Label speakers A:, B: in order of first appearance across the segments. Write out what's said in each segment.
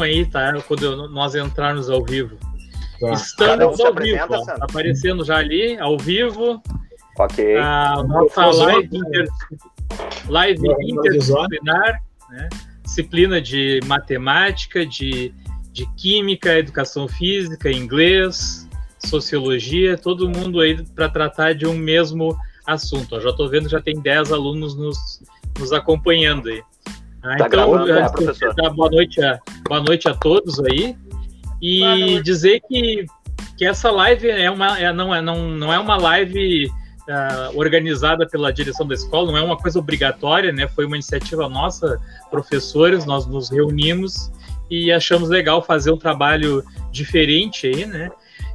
A: aí, tá? Quando nós entrarmos ao vivo. Tá. Estamos ao vivo, ó, tá aparecendo já ali, ao vivo.
B: Ok.
A: A nossa live, inter... live interdisciplinar, né? disciplina de matemática, de, de química, educação física, inglês, sociologia, todo mundo aí para tratar de um mesmo assunto. Eu já estou vendo já tem 10 alunos nos, nos acompanhando aí. Ah, tá então, gravando, né, professor? boa noite, a, boa noite a todos aí. E dizer que, que essa live é uma, é, não, é, não, não é uma live uh, organizada pela direção da escola, não é uma coisa obrigatória, né? Foi uma iniciativa nossa, professores, nós nos reunimos e achamos legal fazer um trabalho diferente aí, né?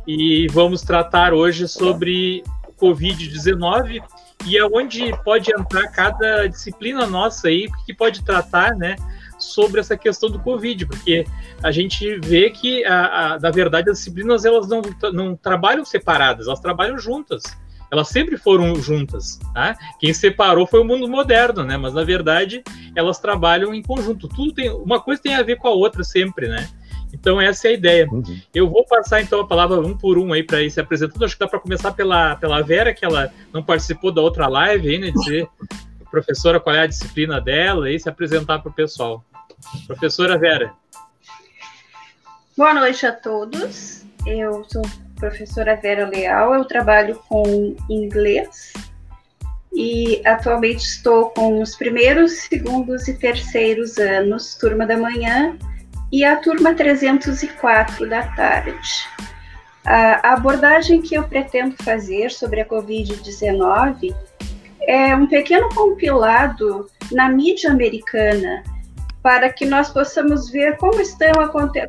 A: E vamos tratar hoje sobre Covid-19 e aonde é pode entrar cada disciplina nossa aí que pode tratar, né, sobre essa questão do Covid, porque a gente vê que, a, a, na verdade, as disciplinas elas não, não trabalham separadas, elas trabalham juntas. Elas sempre foram juntas, tá? Quem separou foi o mundo moderno, né? Mas na verdade elas trabalham em conjunto. Tudo tem uma coisa tem a ver com a outra sempre, né? Então essa é a ideia. Uhum. Eu vou passar então a palavra um por um aí para ir se apresentando. Acho que dá para começar pela, pela Vera, que ela não participou da outra live aí, né? Dizer professora qual é a disciplina dela e se apresentar para o pessoal. Professora Vera.
C: Boa noite a todos. Eu sou professora Vera Leal, eu trabalho com inglês e atualmente estou com os primeiros, segundos e terceiros anos, turma da manhã, e a turma 304 da tarde. A abordagem que eu pretendo fazer sobre a Covid-19 é um pequeno compilado na mídia americana para que nós possamos ver como estão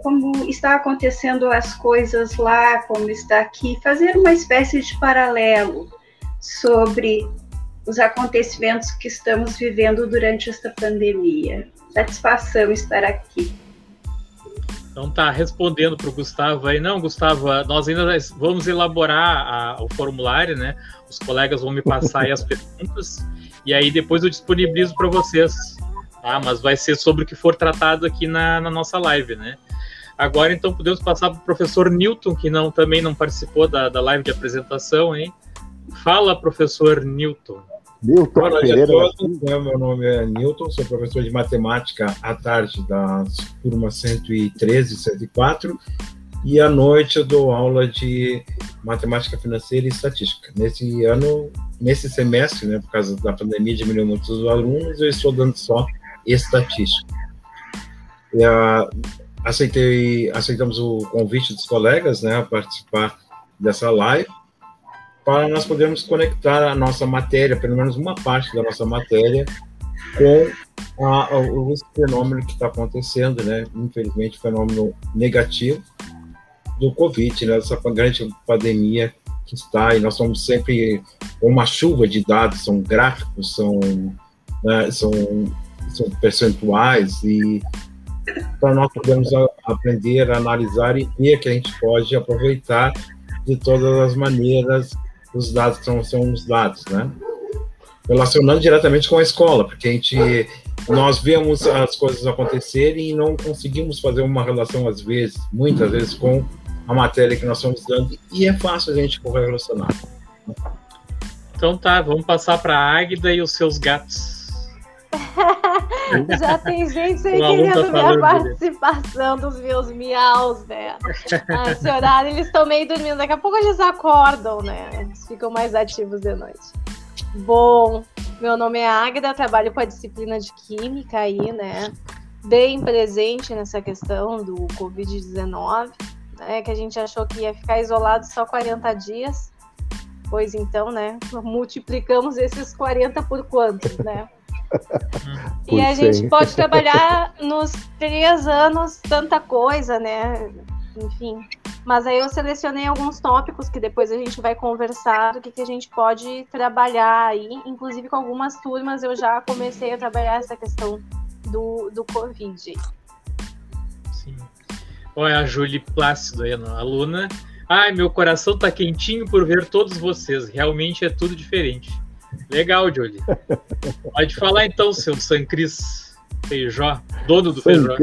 C: como está acontecendo as coisas lá, como está aqui, fazer uma espécie de paralelo sobre os acontecimentos que estamos vivendo durante esta pandemia. Satisfação estar aqui.
A: Então tá respondendo para o Gustavo aí, não, Gustavo, nós ainda vamos elaborar a, o formulário, né? Os colegas vão me passar aí as perguntas e aí depois eu disponibilizo para vocês tá? Mas vai ser sobre o que for tratado aqui na, na nossa live, né? Agora, então, podemos passar para o professor Newton, que não, também não participou da, da live de apresentação, hein? Fala, professor Newton.
D: Noite Pereira. a todos. Né? Meu nome é Newton, sou professor de matemática à tarde da turma 113 e 104 e à noite eu dou aula de matemática financeira e estatística. Nesse ano, nesse semestre, né, por causa da pandemia, diminuiu muito os alunos, eu estou dando só estatística. E, uh, aceitei, aceitamos o convite dos colegas né, a participar dessa live para nós podermos conectar a nossa matéria, pelo menos uma parte da nossa matéria, com a, o, fenômeno que está acontecendo, né? Infelizmente, fenômeno negativo do Covid, né? Essa grande pandemia que está, e nós somos sempre uma chuva de dados, são gráficos, são, né, são são percentuais e para nós podermos aprender a analisar e ver que a gente pode aproveitar de todas as maneiras os dados são, são os dados, né? Relacionando diretamente com a escola, porque a gente nós vemos as coisas acontecerem e não conseguimos fazer uma relação às vezes, muitas vezes com a matéria que nós estamos dando e é fácil a gente correlacionar.
A: Então tá, vamos passar para a Águida e os seus gatos.
E: Já tem gente aí querendo tá ver a participação dos meus miaus, né? Ah, esse horário eles estão meio dormindo, daqui a pouco eles acordam, né? Eles ficam mais ativos de noite. Bom, meu nome é Águida, trabalho com a disciplina de Química aí, né? Bem presente nessa questão do Covid-19, né? Que a gente achou que ia ficar isolado só 40 dias. Pois então, né? Multiplicamos esses 40 por quantos, né? E a gente pode trabalhar nos três anos tanta coisa, né? Enfim. Mas aí eu selecionei alguns tópicos que depois a gente vai conversar do que, que a gente pode trabalhar aí. Inclusive com algumas turmas eu já comecei a trabalhar essa questão do, do Covid.
A: Sim. Olha a Julie Plácido aí, aluna. Ai, meu coração tá quentinho por ver todos vocês. Realmente é tudo diferente. Legal, Jolie. Pode falar então, seu Sancris Feijó, dono do Feijó.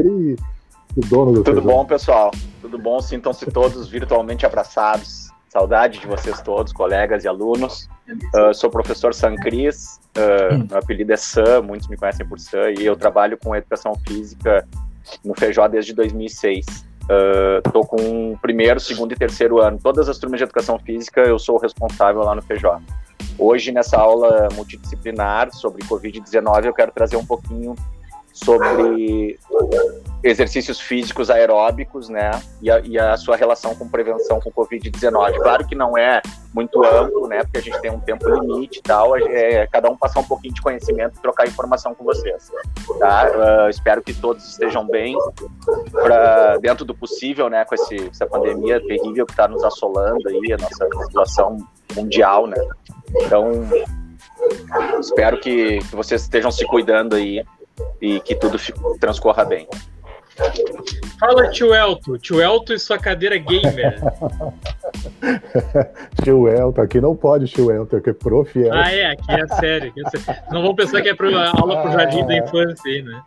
B: Tudo bom, pessoal? Tudo bom? Sintam-se todos virtualmente abraçados. Saudade de vocês todos, colegas e alunos. Uh, sou o professor San Cris, uh, meu apelido é Sam, muitos me conhecem por Sam, e eu trabalho com educação física no Feijó desde 2006. Estou uh, com o primeiro, segundo e terceiro ano. Todas as turmas de educação física eu sou o responsável lá no Feijó. Hoje, nessa aula multidisciplinar sobre Covid-19, eu quero trazer um pouquinho sobre exercícios físicos aeróbicos, né, e a, e a sua relação com prevenção com Covid-19. Claro que não é muito amplo, né, porque a gente tem um tempo limite e tal, é, cada um passar um pouquinho de conhecimento e trocar informação com vocês, tá? Uh, espero que todos estejam bem, pra, dentro do possível, né, com esse, essa pandemia terrível que está nos assolando aí, a nossa situação mundial, né. Então, espero que, que vocês estejam se cuidando aí e que tudo transcorra bem.
A: Fala, tio Elton. Tio Elton e sua cadeira gamer.
F: tio Elton, aqui não pode, tio Elton, aqui é prof.
A: É. Ah, é, aqui é sério. Aqui é sério. Não vão pensar que é para aula para o jardim da infância aí, né?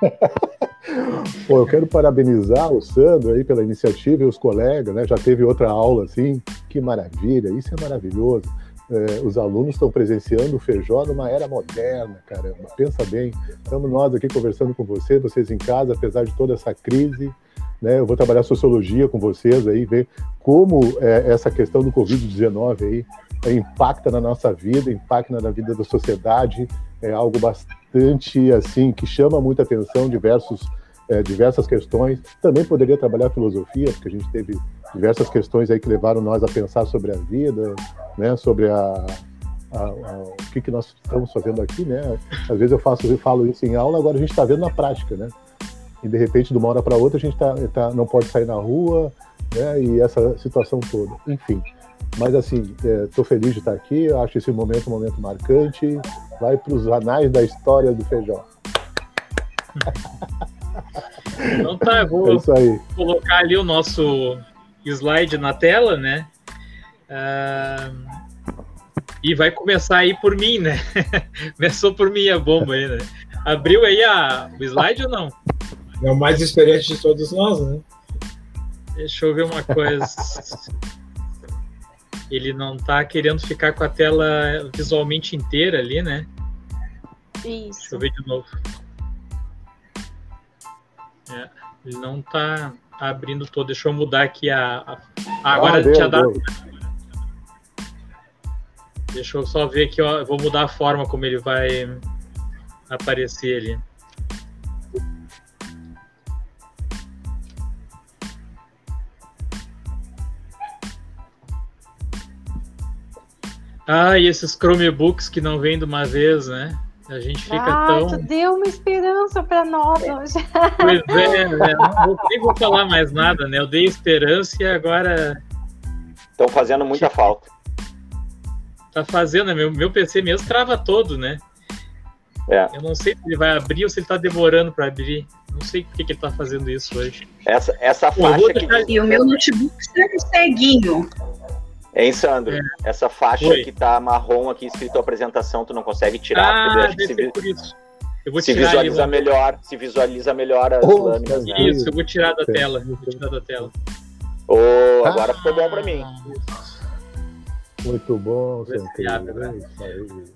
F: Pô, eu quero parabenizar o Sandro aí pela iniciativa e os colegas, né? Já teve outra aula assim, que maravilha, isso é maravilhoso é, os alunos estão presenciando o Feijó numa era moderna, caramba. Pensa bem, estamos nós aqui conversando com vocês, vocês em casa, apesar de toda essa crise, né? Eu vou trabalhar sociologia com vocês aí, ver como é, essa questão do Covid-19 aí é, impacta na nossa vida, impacta na vida da sociedade, é algo bastante assim que chama muita atenção, diversos é, diversas questões. Também poderia trabalhar filosofia, porque a gente teve diversas questões aí que levaram nós a pensar sobre a vida, né, sobre a, a, a, o que, que nós estamos fazendo aqui, né? Às vezes eu faço, eu falo isso em aula, agora a gente está vendo na prática, né? E de repente, de uma hora para outra, a gente tá, tá, não pode sair na rua, né? E essa situação toda. Enfim, mas assim, estou é, feliz de estar aqui, acho esse momento um momento marcante, vai para os anais da história do feijão.
A: Então tá, eu vou é colocar ali o nosso slide na tela, né? Uh, e vai começar aí por mim, né? Começou por mim a bomba aí, né? Abriu aí a, o slide ou não?
D: É o mais experiente de todos nós, né?
A: Deixa eu ver uma coisa. Ele não tá querendo ficar com a tela visualmente inteira ali, né?
E: Isso.
A: Deixa eu ver de novo. É, ele não tá, tá, abrindo todo. Deixa eu mudar aqui a. a... Ah, agora ah, tinha dado. Deixa eu só ver aqui, ó. Eu vou mudar a forma como ele vai aparecer ali. Ah, e esses Chromebooks que não vêm de uma vez, né? A gente fica ah, tão. Tu
E: deu uma esperança para nós
A: hoje. Pois é, né? não nem vou falar mais nada, né? Eu dei esperança e agora.
B: Estão fazendo muita falta.
A: Tá fazendo, né? Meu, meu PC mesmo trava todo, né? É. Eu não sei se ele vai abrir ou se ele tá demorando para abrir. Não sei por que, que ele tá fazendo isso hoje.
B: Essa, essa Pô, faixa
C: que... E o meu notebook sempre ceguinho.
B: Hein, Sandro? É. Essa faixa Oi. que tá marrom aqui escrito apresentação, tu não consegue tirar?
A: Ah, deve se, por isso.
B: Eu vou se tirar visualiza melhor, se visualiza melhor as oh, lâminas.
A: Né? Isso, eu vou tirar da tela. Vou tirar da tela.
B: Oh, agora ah, ficou bom para mim.
F: Isso. Muito bom,
A: né?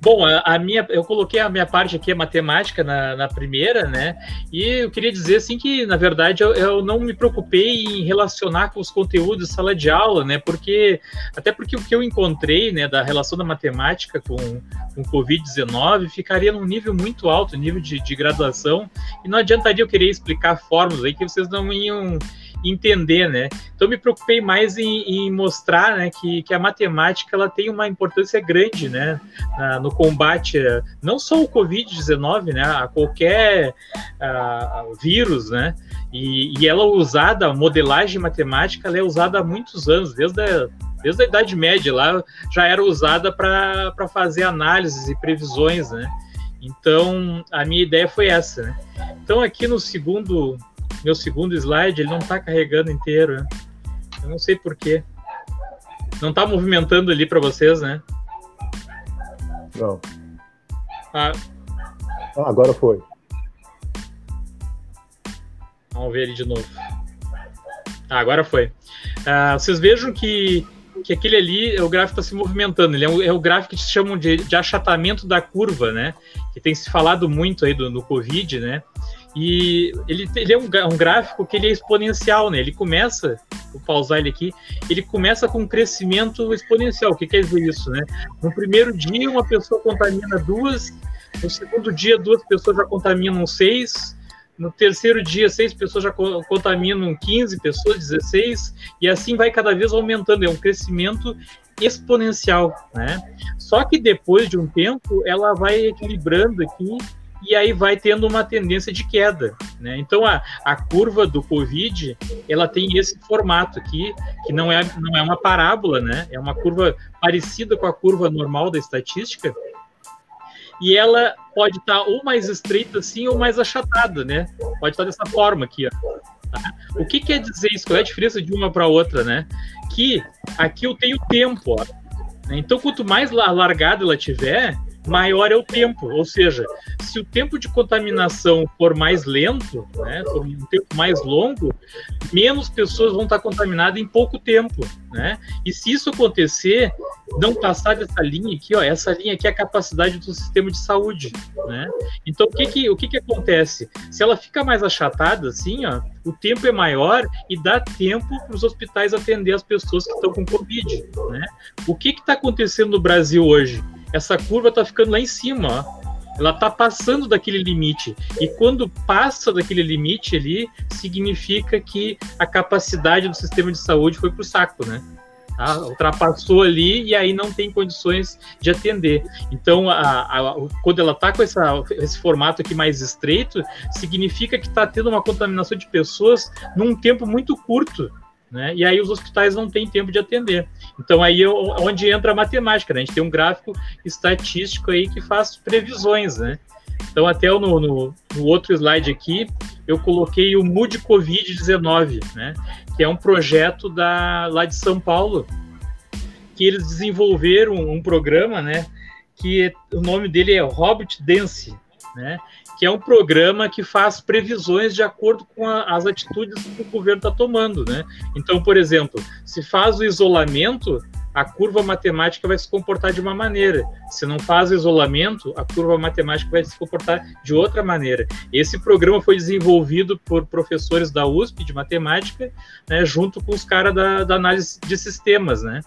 A: Bom, a, a, minha, eu coloquei a minha parte aqui, a matemática, na, na, primeira, né? E eu queria dizer assim que, na verdade, eu, eu, não me preocupei em relacionar com os conteúdos de sala de aula, né? Porque até porque o que eu encontrei, né, da relação da matemática com, com Covid-19 ficaria num nível muito alto, nível de, de graduação, e não adiantaria eu querer explicar fórmulas aí que vocês não iam entender, né? Então me preocupei mais em, em, mostrar, né, que, que a matemática ela tem uma importância grande, né, na, no combate não só o COVID-19, né, a qualquer a, vírus, né? E, e ela é usada, a modelagem matemática, ela é usada há muitos anos, desde a, desde a Idade Média lá já era usada para fazer análises e previsões, né? Então a minha ideia foi essa. Né? Então aqui no segundo meu segundo slide ele não está carregando inteiro. Né? Eu não sei porquê. Não está movimentando ali para vocês, né?
F: Não. Ah. ah. agora foi.
A: Vamos ver ele de novo. Ah, agora foi. Uh, vocês vejam que, que aquele ali, o gráfico está se movimentando. Ele é, um, é o gráfico que se chamam de, de, achatamento da curva, né? Que tem se falado muito aí do, no Covid, né? E ele, ele é um, um, gráfico que ele é exponencial, né? Ele começa, vou pausar ele aqui, ele começa com um crescimento exponencial. O que quer dizer isso, né? No primeiro dia, uma pessoa contamina duas, no segundo dia, duas pessoas já contaminam seis, no terceiro dia, seis pessoas já contaminam 15 pessoas, 16, e assim vai cada vez aumentando. É um crescimento exponencial, né? Só que depois de um tempo, ela vai equilibrando aqui e aí vai tendo uma tendência de queda, né? Então a, a curva do Covid, ela tem esse formato aqui, que não é, não é uma parábola, né? É uma curva parecida com a curva normal da estatística, e ela pode estar ou mais estreita assim ou mais achatada, né? Pode estar dessa forma aqui, ó. Tá? O que quer dizer isso? Qual é a diferença de uma para outra, né? Que aqui eu tenho tempo, ó. Então, quanto mais largada ela tiver, maior é o tempo. Ou seja, se o tempo de contaminação for mais lento, né, for um tempo mais longo, menos pessoas vão estar contaminadas em pouco tempo. Né? E se isso acontecer, não passar dessa linha aqui, ó, essa linha aqui é a capacidade do sistema de saúde. Né? Então, o que, que, o que, que acontece? Se ela fica mais achatada, assim, ó, o tempo é maior e dá tempo para os hospitais atender as pessoas que estão com Covid. Né? O que está acontecendo no Brasil hoje? Essa curva está ficando lá em cima, ó. Ela está passando daquele limite. E quando passa daquele limite ali, significa que a capacidade do sistema de saúde foi para o saco, né? Tá? Ultrapassou ali e aí não tem condições de atender. Então, a, a, quando ela está com essa, esse formato aqui mais estreito, significa que está tendo uma contaminação de pessoas num tempo muito curto. Né? E aí os hospitais não têm tempo de atender. Então aí é onde entra a matemática, né? A gente tem um gráfico estatístico aí que faz previsões, né? Então até no, no, no outro slide aqui eu coloquei o Mood Covid-19, né? Que é um projeto da, lá de São Paulo, que eles desenvolveram um programa, né? Que o nome dele é Hobbit Dance, né? Que é um programa que faz previsões de acordo com a, as atitudes que o governo está tomando, né? Então, por exemplo, se faz o isolamento, a curva matemática vai se comportar de uma maneira. Se não faz isolamento, a curva matemática vai se comportar de outra maneira. Esse programa foi desenvolvido por professores da USP de matemática, né, junto com os caras da, da análise de sistemas, né?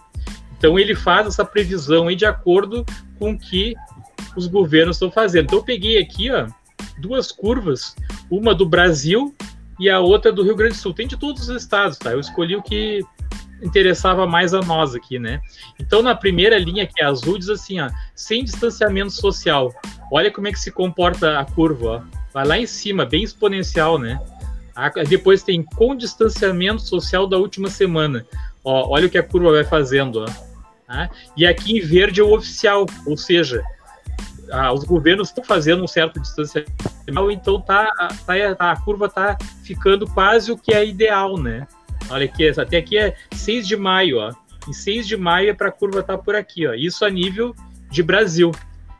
A: Então ele faz essa previsão aí de acordo com o que os governos estão fazendo. Então eu peguei aqui, ó, duas curvas, uma do Brasil e a outra do Rio Grande do Sul. Tem de todos os estados, tá? Eu escolhi o que interessava mais a nós aqui, né? Então, na primeira linha, que é azul, diz assim, ó, sem distanciamento social. Olha como é que se comporta a curva, ó. Vai lá em cima, bem exponencial, né? Depois tem com distanciamento social da última semana. Ó, olha o que a curva vai fazendo, ó. Tá? E aqui em verde é o oficial, ou seja, ah, os governos estão fazendo um certo distanciamento, então tá, tá, a curva está ficando quase o que é ideal, né? Olha aqui, até aqui é 6 de maio, ó. Em 6 de maio é para a curva estar tá por aqui, ó. Isso a nível de Brasil.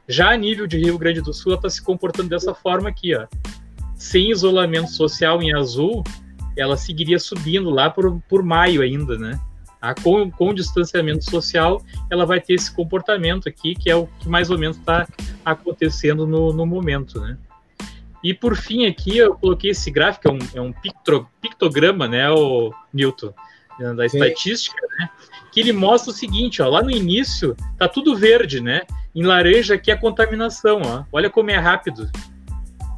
A: Já a nível de Rio Grande do Sul, ela está se comportando dessa forma aqui, ó. Sem isolamento social em azul, ela seguiria subindo lá por, por maio ainda, né? Com, com distanciamento social, ela vai ter esse comportamento aqui, que é o que mais ou menos está acontecendo no, no momento, né? E por fim aqui eu coloquei esse gráfico, é um, é um pictro, pictograma, né, o Newton, da estatística, né, que ele mostra o seguinte, ó, lá no início tá tudo verde, né, em laranja aqui é a contaminação, ó, olha como é rápido,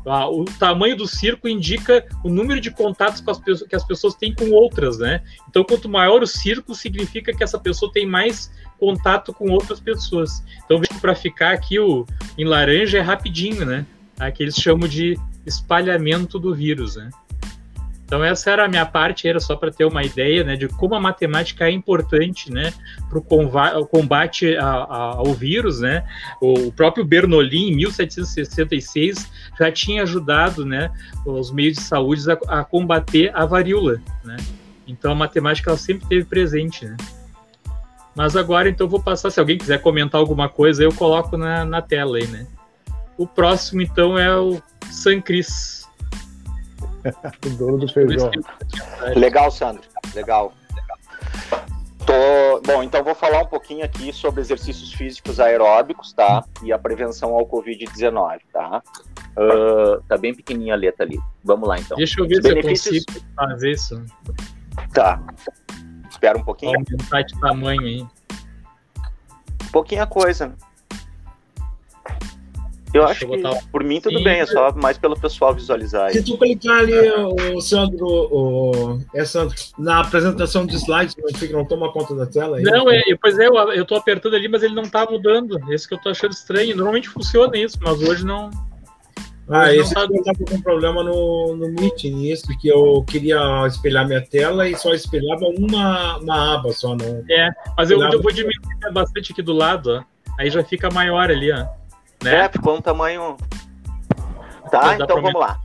A: o tamanho do circo indica o número de contatos que as, pessoas, que as pessoas têm com outras, né? Então, quanto maior o circo, significa que essa pessoa tem mais contato com outras pessoas. Então, para ficar aqui o em laranja é rapidinho, né? Que eles chamam de espalhamento do vírus, né? Então essa era a minha parte, era só para ter uma ideia né, de como a matemática é importante né, para o combate ao vírus. Né? O próprio Bernoulli, em 1766, já tinha ajudado né, os meios de saúde a, a combater a varíola. Né? Então a matemática ela sempre esteve presente. Né? Mas agora então vou passar, se alguém quiser comentar alguma coisa, eu coloco na, na tela aí, né? O próximo então é o San Cris.
F: o dono do feijão.
B: Legal, Sandro. Legal. Tô... Bom, então vou falar um pouquinho aqui sobre exercícios físicos aeróbicos, tá? E a prevenção ao Covid-19, tá? Uh, tá bem pequenininha a letra ali. Vamos lá, então.
A: Deixa eu ver Os se benefícios... eu consigo fazer isso.
B: Tá. Espera um pouquinho.
A: Aumentar de tamanho aí.
B: Pouquinha coisa. Eu Deixa acho eu que, por mim, tudo Sim, bem, é só mais pelo pessoal visualizar. Aí.
D: Se tu clicar ali, o Sandro, o, é, Sandro, na apresentação de slides, não, fica, não toma conta da tela aí.
A: Não, é, pois é, eu, eu tô apertando ali, mas ele não tá mudando. Esse que eu tô achando estranho. Normalmente funciona isso, mas hoje não.
D: Ah, hoje esse não tá... eu com um problema no, no Meeting, isso, que eu queria espelhar minha tela e só espelhava uma, uma aba só. Não...
A: É, mas eu, eu vou diminuir bastante aqui do lado, ó. Aí já fica maior ali, ó. Né?
B: É, ficou um tamanho. Tá, então vamos lá.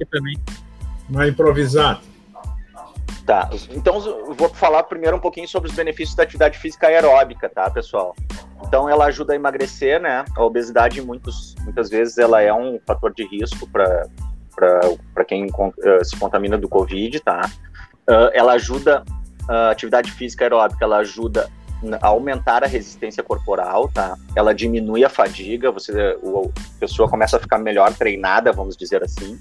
D: Uma improvisada.
B: Tá, então vou falar primeiro um pouquinho sobre os benefícios da atividade física aeróbica, tá, pessoal? Então ela ajuda a emagrecer, né? A obesidade muitos, muitas vezes ela é um fator de risco para quem uh, se contamina do Covid, tá? Uh, ela ajuda, a atividade física aeróbica, ela ajuda aumentar a resistência corporal, tá? Ela diminui a fadiga, você, o, a pessoa começa a ficar melhor treinada, vamos dizer assim.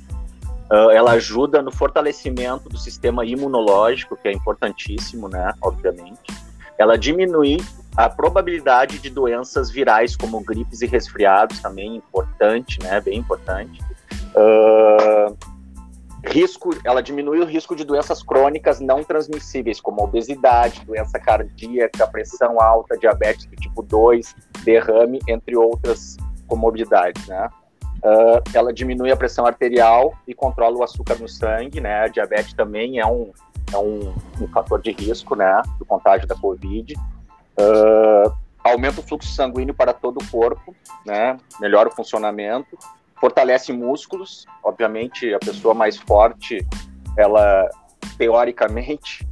B: Uh, ela ajuda no fortalecimento do sistema imunológico, que é importantíssimo, né? Obviamente. Ela diminui a probabilidade de doenças virais, como gripes e resfriados, também importante, né? Bem importante. Uh, risco, ela diminui o risco de doenças crônicas não transmissíveis, como obesidade, doença cardíaca, pressão alta, diabetes tipo 2, derrame, entre outras comorbidades, né? Uh, ela diminui a pressão arterial e controla o açúcar no sangue, né? A diabetes também é um, é um, um fator de risco, né? Do contágio da Covid. Uh, aumenta o fluxo sanguíneo para todo o corpo, né? Melhora o funcionamento fortalece músculos. Obviamente, a pessoa mais forte, ela teoricamente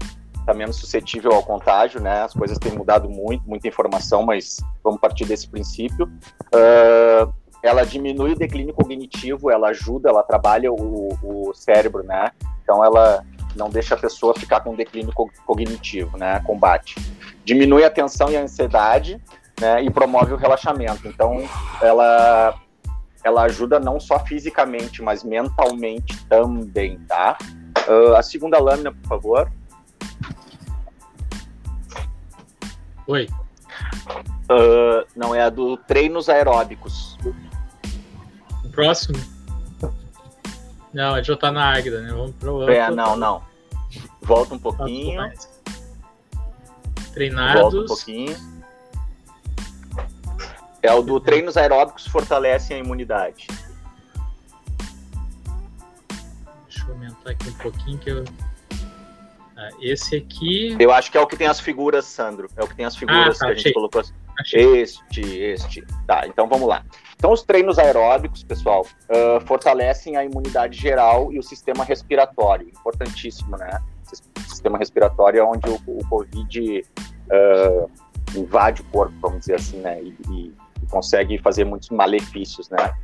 B: está menos suscetível ao contágio, né? As coisas têm mudado muito, muita informação, mas vamos partir desse princípio. Uh, ela diminui o declínio cognitivo, ela ajuda, ela trabalha o, o cérebro, né? Então ela não deixa a pessoa ficar com declínio cognitivo, né? Combate. Diminui a tensão e a ansiedade, né? E promove o relaxamento. Então ela ela ajuda não só fisicamente, mas mentalmente também, tá? Uh, a segunda lâmina, por favor.
A: Oi.
B: Uh, não, é a do treinos aeróbicos.
A: O próximo? Não, a gente já tá na Águida, né? Vamos pro
B: É, não, não. Volta um pouquinho.
A: Treinados.
B: Volta um pouquinho. É o do treinos aeróbicos fortalecem a imunidade.
A: Deixa eu aumentar aqui um pouquinho que eu. Ah, esse aqui.
B: Eu acho que é o que tem as figuras, Sandro. É o que tem as figuras ah, tá, que a gente colocou. Achei. Este, este. Tá, então vamos lá. Então, os treinos aeróbicos, pessoal, uh, fortalecem a imunidade geral e o sistema respiratório. Importantíssimo, né? O sistema respiratório é onde o, o Covid uh, invade o corpo, vamos dizer assim, né? E, e consegue fazer muitos malefícios, né?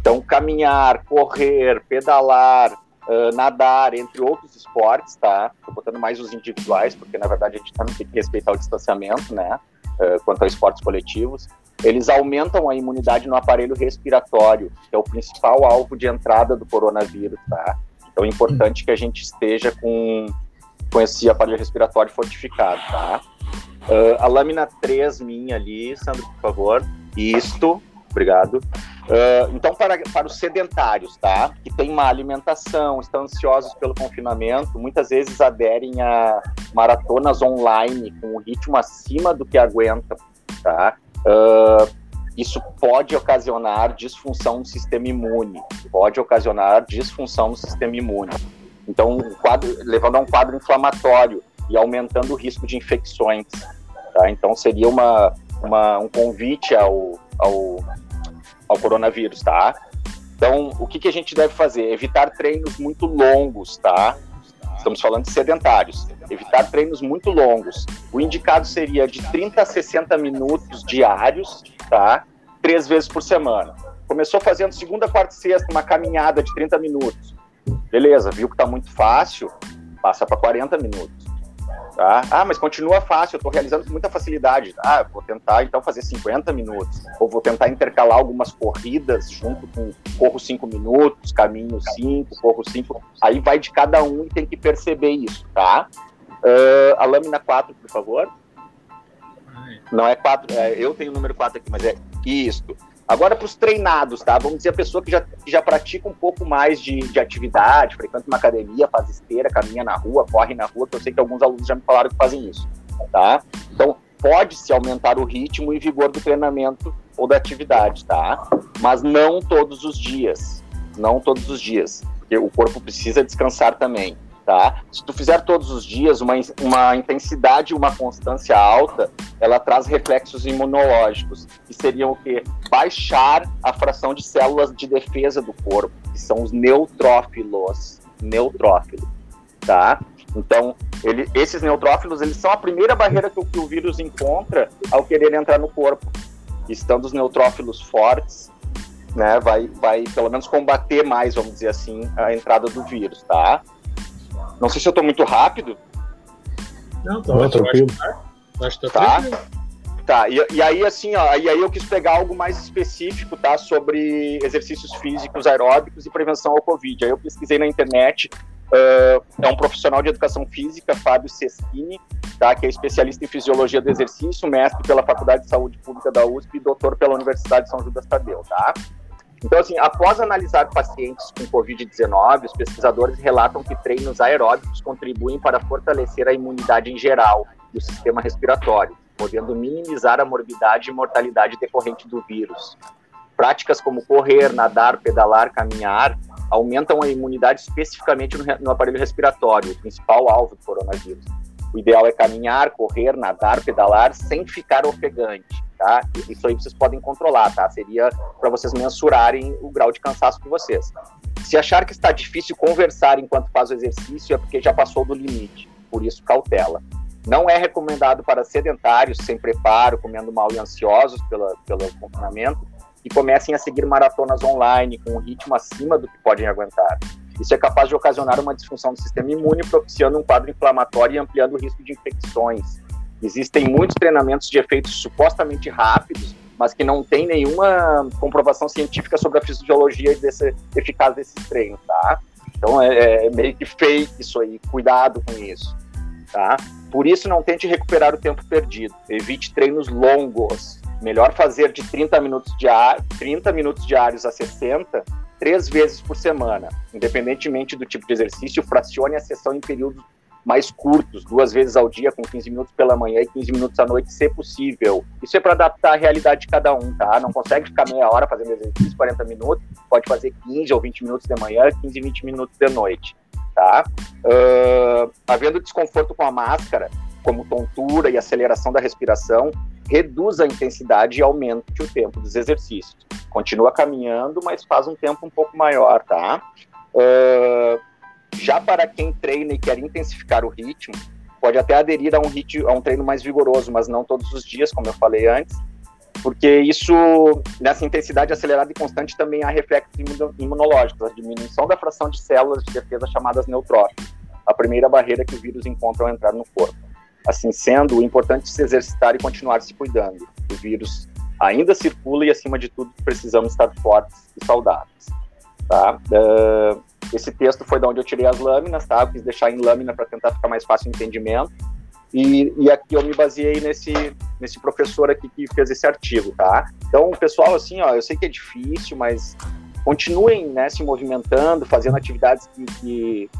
B: Então, caminhar, correr, pedalar, uh, nadar, entre outros esportes, tá? Estou botando mais os individuais, porque na verdade a gente tem que respeitar o distanciamento, né? Uh, quanto a esportes coletivos. Eles aumentam a imunidade no aparelho respiratório, que é o principal alvo de entrada do coronavírus, tá? Então é importante que a gente esteja com, com esse aparelho respiratório fortificado, tá? Uh, a lâmina 3 minha ali, Sandro, por favor. Isto, obrigado. Uh, então, para, para os sedentários, tá? Que têm má alimentação, estão ansiosos pelo confinamento, muitas vezes aderem a maratonas online com um ritmo acima do que aguenta, tá? Uh, isso pode ocasionar disfunção no sistema imune, pode ocasionar disfunção no sistema imune. Então, quadro, levando a um quadro inflamatório e aumentando o risco de infecções. Tá? Então, seria uma, uma, um convite ao, ao, ao coronavírus, tá? Então, o que, que a gente deve fazer? Evitar treinos muito longos, tá? Estamos falando de sedentários. Evitar treinos muito longos. O indicado seria de 30 a 60 minutos diários, tá? Três vezes por semana. Começou fazendo segunda, quarta e sexta, uma caminhada de 30 minutos. Beleza, viu que está muito fácil, passa para 40 minutos. Tá? Ah, mas continua fácil, eu estou realizando com muita facilidade. Ah, vou tentar então fazer 50 minutos. Ou vou tentar intercalar algumas corridas junto com corro 5 minutos, caminho 5, corro 5. Aí vai de cada um e tem que perceber isso, tá? Uh, a lâmina 4, por favor. Não é 4, é, eu tenho o número 4 aqui, mas é isto. Agora, para os treinados, tá? Vamos dizer a pessoa que já, que já pratica um pouco mais de, de atividade, frequenta uma academia, faz esteira, caminha na rua, corre na rua, que eu sei que alguns alunos já me falaram que fazem isso, tá? Então, pode-se aumentar o ritmo e vigor do treinamento ou da atividade, tá? Mas não todos os dias. Não todos os dias. Porque o corpo precisa descansar também tá? Se tu fizer todos os dias uma, uma intensidade uma constância alta, ela traz reflexos imunológicos, que seriam o quê? Baixar a fração de células de defesa do corpo, que são os neutrófilos, neutrófilos, tá? Então, ele, esses neutrófilos, eles são a primeira barreira que o, que o vírus encontra ao querer entrar no corpo. Estando os neutrófilos fortes, né, vai, vai pelo menos combater mais, vamos dizer assim, a entrada do vírus, tá? Não sei se eu tô muito rápido.
A: Não, tô, Não, tranquilo. Acho que tá,
B: tá, tá. E, e, aí, assim, ó, e aí eu quis pegar algo mais específico, tá? Sobre exercícios físicos aeróbicos e prevenção ao Covid. Aí eu pesquisei na internet. Uh, é um profissional de educação física, Fábio Seschini, tá? Que é especialista em fisiologia do exercício, mestre pela Faculdade de Saúde Pública da USP e doutor pela Universidade de São Judas Tadeu, tá? Então, assim, após analisar pacientes com Covid-19, os pesquisadores relatam que treinos aeróbicos contribuem para fortalecer a imunidade em geral do sistema respiratório, podendo minimizar a morbidade e mortalidade decorrente do vírus. Práticas como correr, nadar, pedalar, caminhar aumentam a imunidade especificamente no, no aparelho respiratório, o principal alvo do coronavírus. O ideal é caminhar, correr, nadar, pedalar sem ficar ofegante tá? Isso aí vocês podem controlar, tá? Seria para vocês mensurarem o grau de cansaço de vocês. Se achar que está difícil conversar enquanto faz o exercício, é porque já passou do limite, por isso cautela. Não é recomendado para sedentários, sem preparo, comendo mal e ansiosos pela, pelo confinamento, que comecem a seguir maratonas online com um ritmo acima do que podem aguentar. Isso é capaz de ocasionar uma disfunção do sistema imune, propiciando um quadro inflamatório e ampliando o risco de infecções. Existem muitos treinamentos de efeitos supostamente rápidos, mas que não tem nenhuma comprovação científica sobre a fisiologia desse, eficaz desses treinos, tá? Então é, é, meio que fake isso aí, cuidado com isso, tá? Por isso não tente recuperar o tempo perdido, evite treinos longos, melhor fazer de 30 minutos, diários, 30 minutos diários a 60, três vezes por semana, independentemente do tipo de exercício, fracione a sessão em períodos mais curtos, duas vezes ao dia, com 15 minutos pela manhã e 15 minutos à noite, se possível. Isso é para adaptar a realidade de cada um, tá? Não consegue ficar meia hora fazendo exercício, 40 minutos, pode fazer 15 ou 20 minutos de manhã, 15 20 minutos de noite, tá? Uh, havendo desconforto com a máscara, como tontura e aceleração da respiração, reduz a intensidade e aumente o tempo dos exercícios. Continua caminhando, mas faz um tempo um pouco maior, tá? Uh, já para quem treina e quer intensificar o ritmo, pode até aderir a um, ritmo, a um treino mais vigoroso, mas não todos os dias, como eu falei antes, porque isso, nessa intensidade acelerada e constante, também há reflexos imunológicos, a diminuição da fração de células de defesa chamadas neutrófilos, a primeira barreira que o vírus encontra ao entrar no corpo. Assim sendo, o importante é se exercitar e continuar se cuidando. O vírus ainda circula e, acima de tudo, precisamos estar fortes e saudáveis. Tá? Uh, esse texto foi da onde eu tirei as lâminas, tá? Eu quis deixar em lâmina para tentar ficar mais fácil o entendimento. E, e, aqui eu me baseei nesse, nesse professor aqui que fez esse artigo, tá? Então, pessoal, assim, ó, eu sei que é difícil, mas continuem, né, se movimentando, fazendo atividades que, que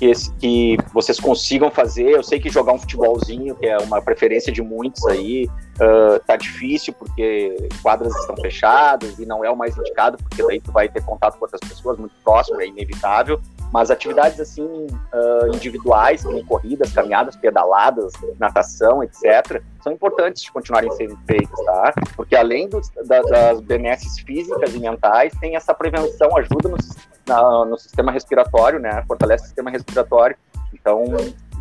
B: que, esse, que vocês consigam fazer. Eu sei que jogar um futebolzinho, que é uma preferência de muitos aí, uh, tá difícil porque quadras estão fechadas e não é o mais indicado, porque daí tu vai ter contato com outras pessoas muito próximo, é inevitável. Mas atividades assim uh, individuais, como corridas, caminhadas, pedaladas, natação, etc., são importantes de continuarem sendo feitas, tá? Porque além do, da, das benesses físicas e mentais, tem essa prevenção, ajuda no, na, no sistema respiratório, né? Fortalece o sistema respiratório. Então,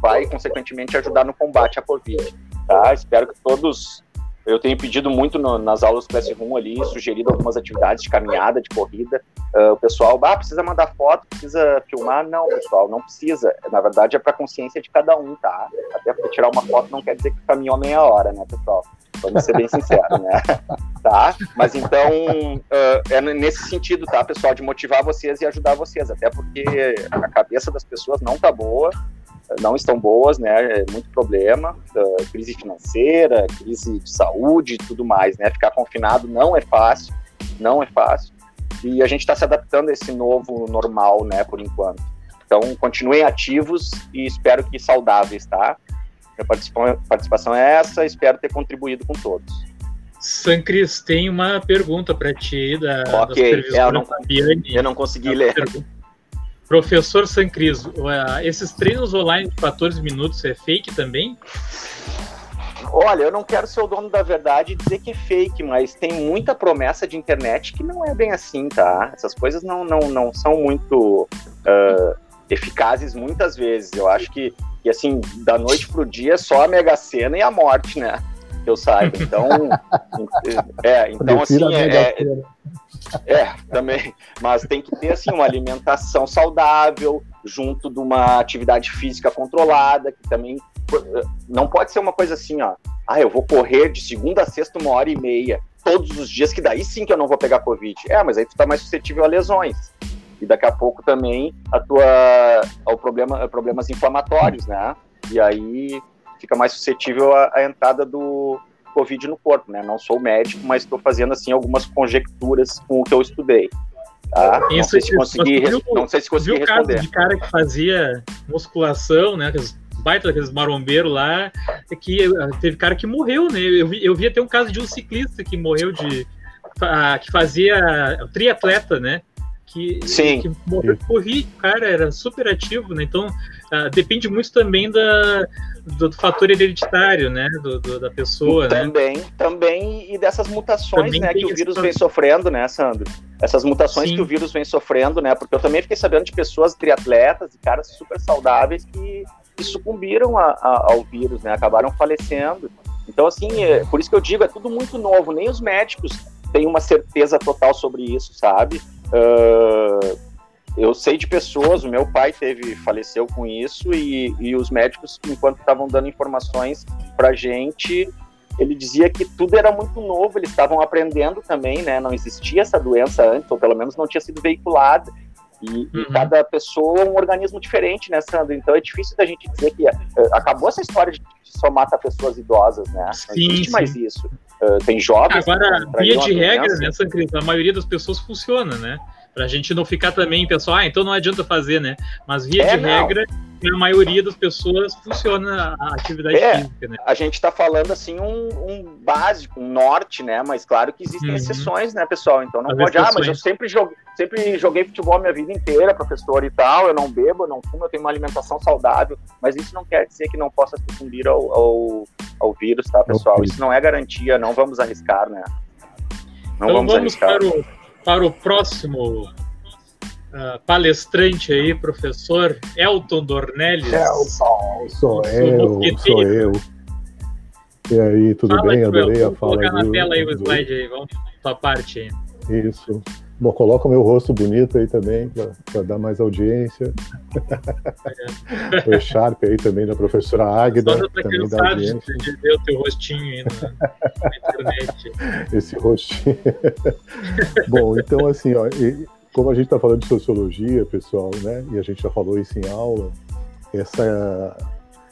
B: vai consequentemente ajudar no combate à Covid, tá? Espero que todos eu tenho pedido muito no, nas aulas Classroom ali, sugerido algumas atividades de caminhada, de corrida, Uh, o pessoal, ah, precisa mandar foto, precisa filmar. Não, pessoal, não precisa. Na verdade, é para consciência de cada um, tá? Até porque tirar uma foto não quer dizer que caminhou meia hora, né, pessoal? Vamos ser bem sinceros, né? tá? Mas então, uh, é nesse sentido, tá, pessoal, de motivar vocês e ajudar vocês, até porque a cabeça das pessoas não tá boa, não estão boas, né? É muito problema, crise financeira, crise de saúde e tudo mais, né? Ficar confinado não é fácil, não é fácil. E a gente está se adaptando a esse novo normal, né, por enquanto. Então, continuem ativos e espero que saudáveis, tá? Minha participação é essa, espero ter contribuído com todos.
A: Sancris, tem uma pergunta para ti da,
B: Ok, da é, eu, não, Fabiane. Eu não consegui ler. Pergunta.
A: Professor Sancris, esses treinos online de 14 minutos é fake também?
B: Olha, eu não quero ser o dono da verdade e dizer que é fake, mas tem muita promessa de internet que não é bem assim, tá? Essas coisas não, não, não são muito uh, eficazes muitas vezes. Eu acho que, que, assim, da noite pro dia, só a Mega Sena e a morte, né? Que eu saiba. Então, é, então assim, é, é, também. Mas tem que ter, assim, uma alimentação saudável, junto de uma atividade física controlada, que também não pode ser uma coisa assim, ó. Ah, eu vou correr de segunda a sexta uma hora e meia todos os dias, que daí sim que eu não vou pegar Covid. É, mas aí tu tá mais suscetível a lesões. E daqui a pouco também a tua, ao problema, problemas inflamatórios, né? E aí fica mais suscetível à, à entrada do Covid no corpo, né? Não sou médico, mas estou fazendo assim algumas conjecturas com o que eu estudei. Tá? Isso, não sei se consegui, viu, não sei se consegui viu responder.
A: caso de cara que fazia musculação, né? baita daqueles marombeiros lá, é que teve cara que morreu, né? Eu vi, eu vi até um caso de um ciclista que morreu de. que fazia triatleta, né? Que,
B: Sim.
A: que morreu de Covid, cara, era super ativo, né? Então uh, depende muito também da, do, do fator hereditário, né? Do, do da pessoa,
B: né? também,
A: né?
B: Também, e dessas mutações, também né, que o vírus vem sofrendo, né, Sandro? Essas mutações Sim. que o vírus vem sofrendo, né? Porque eu também fiquei sabendo de pessoas triatletas e caras super saudáveis que que sucumbiram a, a, ao vírus, né? Acabaram falecendo. Então, assim, é, por isso que eu digo, é tudo muito novo. Nem os médicos têm uma certeza total sobre isso, sabe? Uh, eu sei de pessoas, o meu pai teve, faleceu com isso, e, e os médicos, enquanto estavam dando informações pra gente, ele dizia que tudo era muito novo, eles estavam aprendendo também, né? Não existia essa doença antes, ou pelo menos não tinha sido veiculada. E, uhum. e, cada pessoa é um organismo diferente, né, Sandro? Então é difícil da gente dizer que uh, acabou essa história de, só mata pessoas idosas, né? Não sim, existe sim. mais isso. Uh, tem jovens.
A: Agora, via de regra, né, Sandro? A maioria das pessoas funciona, né? Pra gente não ficar também, pessoal, ah, então não adianta fazer, né? Mas via é, de não. regra, a maioria das pessoas funciona a atividade é, física, né?
B: A gente está falando assim um, um, básico, um norte, né? Mas claro que existem uhum. exceções, né, pessoal? Então não As pode, exceções. ah, mas eu sempre joguei, sempre joguei futebol a minha vida inteira, professor e tal, eu não bebo, eu não fumo, eu tenho uma alimentação saudável, mas isso não quer dizer que não possa sucumbir ao, ao, ao vírus, tá, pessoal? Isso não é garantia, não vamos arriscar, né?
A: Não então vamos, vamos arriscar. Para o, para o próximo uh, palestrante aí, professor Elton Dornelles.
F: Elton, sou eu, sou eu. E aí, tudo fala, bem? Adorei a fala. Vou
A: colocar na tela aí o slide aí, vamos tua parte aí.
F: Isso. Bom, coloca o meu rosto bonito aí também, para dar mais audiência. É. o Sharp aí também, da professora Águida. Só tá também
A: dá audiência. de ver o teu rostinho aí na, na internet.
F: Esse rostinho. Bom, então assim, ó, como a gente está falando de sociologia, pessoal, né, e a gente já falou isso em aula, essa,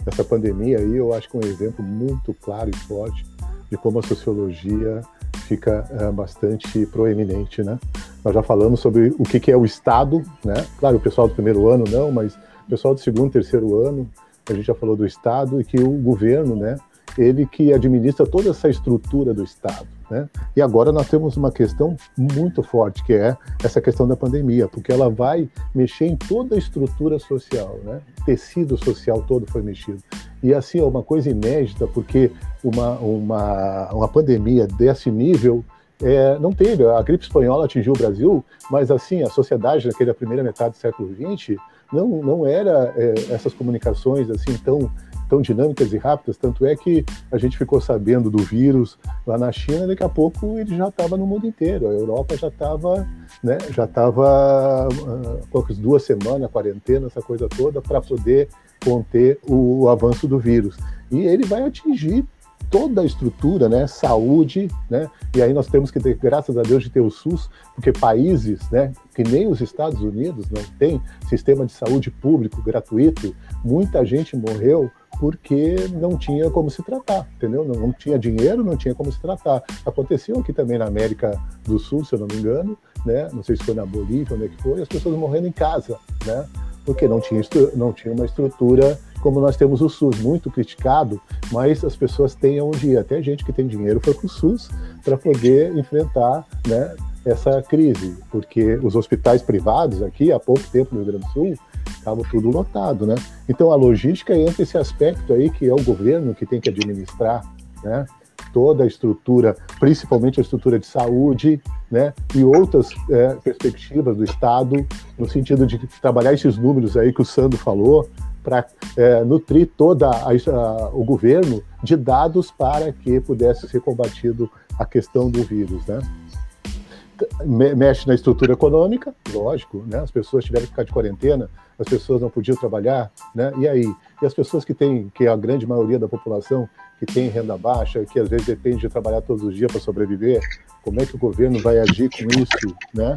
F: essa pandemia aí eu acho que é um exemplo muito claro e forte de como a sociologia fica é, bastante proeminente, né? Nós já falamos sobre o que, que, é o Estado, né? Claro, o pessoal do primeiro ano não, mas o pessoal do segundo, terceiro ano, a gente já falou do Estado e que o governo, né? Ele que administra toda essa estrutura do Estado. Né? E agora nós temos uma questão muito forte, que é essa questão da pandemia, porque ela vai mexer em toda a estrutura social, né? o tecido social todo foi mexido. E assim, é uma coisa inédita, porque uma, uma, uma pandemia desse nível, é, não teve. A gripe espanhola atingiu o Brasil, mas assim, a sociedade naquela primeira metade do século XX não, não era é, essas comunicações assim tão tão dinâmicas e rápidas, tanto é que a gente ficou sabendo do vírus lá na China, daqui a pouco ele já estava no mundo inteiro, a Europa já estava, né, já estava uh, poucas duas semanas, quarentena, essa coisa toda, para poder conter o avanço do vírus. E ele vai atingir toda a estrutura, né, saúde, né, e aí nós temos que ter, graças a Deus, de ter o SUS, porque países, né, que nem os Estados Unidos não têm sistema de saúde público gratuito, muita gente morreu porque não tinha como se tratar, entendeu? Não, não, tinha dinheiro, não tinha como se tratar. Aconteceu aqui também na América do Sul, se eu não me engano, né? Não sei se foi na Bolívia, onde é que foi, as pessoas morrendo em casa, né? Porque não tinha, não tinha uma estrutura como nós temos o SUS, muito criticado, mas as pessoas têm onde ir. Até gente que tem dinheiro foi para o SUS para poder enfrentar, né? Essa crise, porque os hospitais privados aqui, há pouco tempo no Rio Grande do Sul, estava tudo lotado, né? Então a logística entra esse aspecto aí que é o governo que tem que administrar, né? Toda a estrutura, principalmente a estrutura de saúde, né? E outras é, perspectivas do Estado no sentido de trabalhar esses números aí que o Sandro falou para é, nutrir toda o governo de dados para que pudesse ser combatido a questão do vírus, né? mexe na estrutura econômica, lógico, né? As pessoas tiveram que ficar de quarentena, as pessoas não podiam trabalhar, né? E aí, e as pessoas que têm, que é a grande maioria da população que tem renda baixa, que às vezes depende de trabalhar todos os dias para sobreviver, como é que o governo vai agir com isso, né?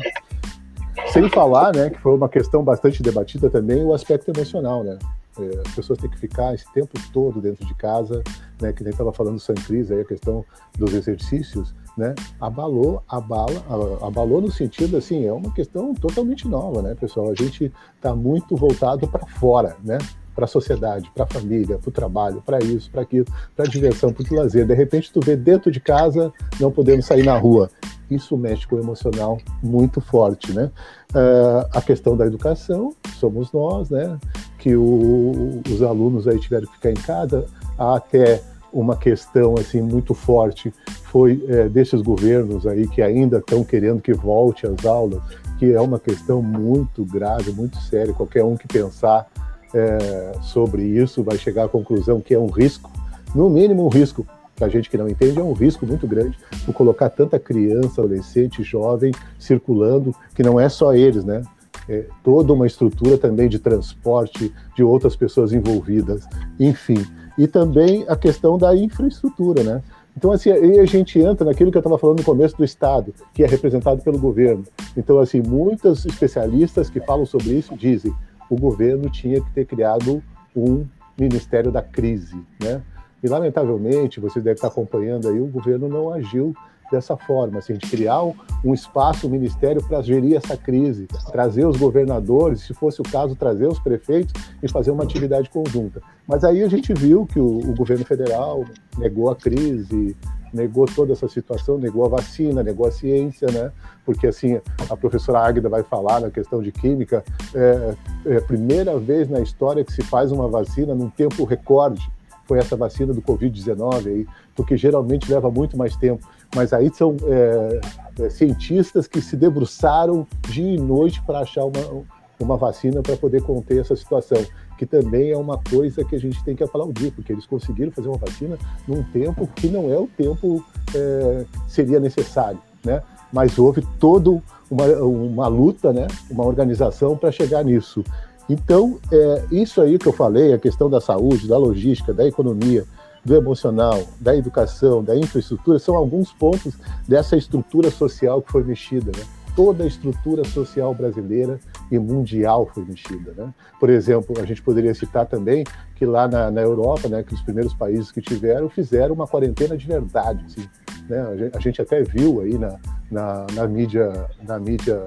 F: Sem falar, né, que foi uma questão bastante debatida também, o aspecto emocional, né? É, as pessoas têm que ficar esse tempo todo dentro de casa, né? Que nem estava falando San Cris aí a questão dos exercícios né, abalou, abala, abalou no sentido assim, é uma questão totalmente nova, né, pessoal? A gente está muito voltado para fora, né? Para a sociedade, para a família, para o trabalho, para isso, para aquilo, para a diversão, para o lazer. De repente, tu vê dentro de casa, não podendo sair na rua. Isso mexe com o emocional muito forte, né? Uh, a questão da educação, somos nós, né? Que o, os alunos aí tiveram que ficar em casa até uma questão assim muito forte foi é, desses governos aí que ainda estão querendo que volte às aulas, que é uma questão muito grave, muito séria. Qualquer um que pensar é, sobre isso vai chegar à conclusão que é um risco, no mínimo um risco para a gente que não entende, é um risco muito grande por colocar tanta criança, adolescente, jovem circulando, que não é só eles, né? É toda uma estrutura também de transporte de outras pessoas envolvidas, enfim. E também a questão da infraestrutura, né? Então, assim, aí a gente entra naquilo que eu estava falando no começo do Estado, que é representado pelo governo. Então, assim, muitos especialistas que falam sobre isso dizem o governo tinha que ter criado um Ministério da Crise, né? E, lamentavelmente, você deve estar acompanhando aí, o governo não agiu dessa forma, assim, de criar um espaço, um ministério para gerir essa crise, trazer os governadores, se fosse o caso, trazer os prefeitos e fazer uma atividade conjunta. Mas aí a gente viu que o, o governo federal negou a crise, negou toda essa situação, negou a vacina, negou a ciência, né? Porque assim, a professora Águida vai falar na questão de química, é, é a primeira vez na história que se faz uma vacina num tempo recorde. Foi essa vacina do Covid-19 aí, porque geralmente leva muito mais tempo mas aí são é, é, cientistas que se debruçaram dia e noite para achar uma, uma vacina para poder conter essa situação, que também é uma coisa que a gente tem que aplaudir, porque eles conseguiram fazer uma vacina num tempo que não é o tempo é, seria necessário, né? Mas houve toda uma, uma luta, né? Uma organização para chegar nisso. Então, é, isso aí que eu falei, a questão da saúde, da logística, da economia, do emocional, da educação, da infraestrutura, são alguns pontos dessa estrutura social que foi mexida. Né? Toda a estrutura social brasileira e mundial foi mexida. Né? Por exemplo, a gente poderia citar também que lá na, na Europa, né, que os primeiros países que tiveram fizeram uma quarentena de verdade. Assim, né? a, gente, a gente até viu aí na, na, na, mídia, na mídia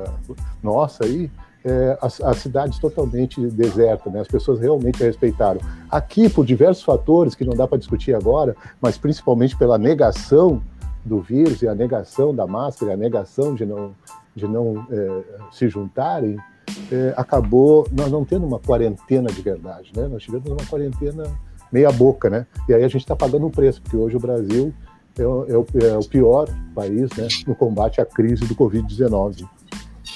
F: nossa aí, é, as, as, cidades totalmente desertas, né? as pessoas realmente respeitaram. Aqui, por diversos fatores que não dá para discutir agora, mas principalmente pela negação do vírus e a negação da máscara, a negação de não, de não é, se juntarem, é, acabou nós não tendo uma quarentena de verdade, né? Nós tivemos uma quarentena meia boca, né? E aí a gente está pagando um preço, porque hoje o Brasil é, o, é o pior país né, no combate à crise do Covid-19.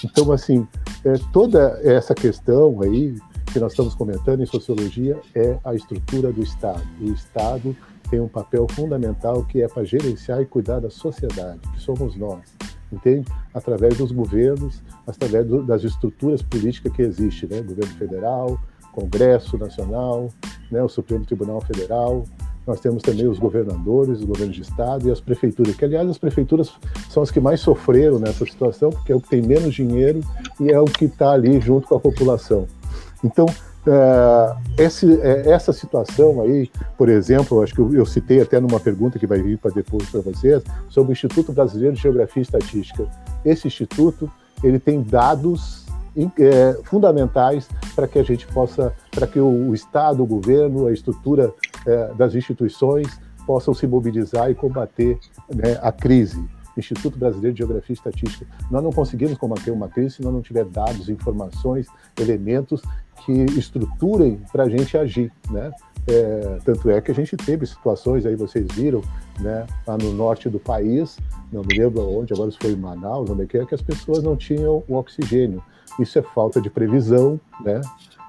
F: Então, assim, é, toda essa questão aí que nós estamos comentando em sociologia é a estrutura do Estado. O Estado tem um papel fundamental que é para gerenciar e cuidar da sociedade, que somos nós, entende? Através dos governos, através do, das estruturas políticas que existem, né? Governo federal, Congresso Nacional, né? o Supremo Tribunal Federal, nós temos também os governadores, os governos de estado e as prefeituras, que aliás as prefeituras são as que mais sofreram nessa situação, porque é o que tem menos dinheiro e é o que está ali junto com a população. Então, esse, é, essa situação aí, por exemplo, acho que eu, eu, citei até numa pergunta que vai vir para depois para vocês, sobre o Instituto Brasileiro de Geografia e Estatística. Esse instituto ele tem dados é, fundamentais para que a gente possa, para que o, o, Estado, o governo, a estrutura é, das instituições possam se mobilizar e combater né, a crise. Instituto Brasileiro de Geografia e Estatística. Nós não conseguimos combater uma crise se nós não tiver dados, informações, elementos que estruturem para a gente agir, né? É, tanto é que a gente teve situações aí, vocês viram, né, lá no norte do país, não me lembro onde, agora foi em Manaus, onde é que é, que as pessoas não tinham o oxigênio. Isso é falta de previsão, né?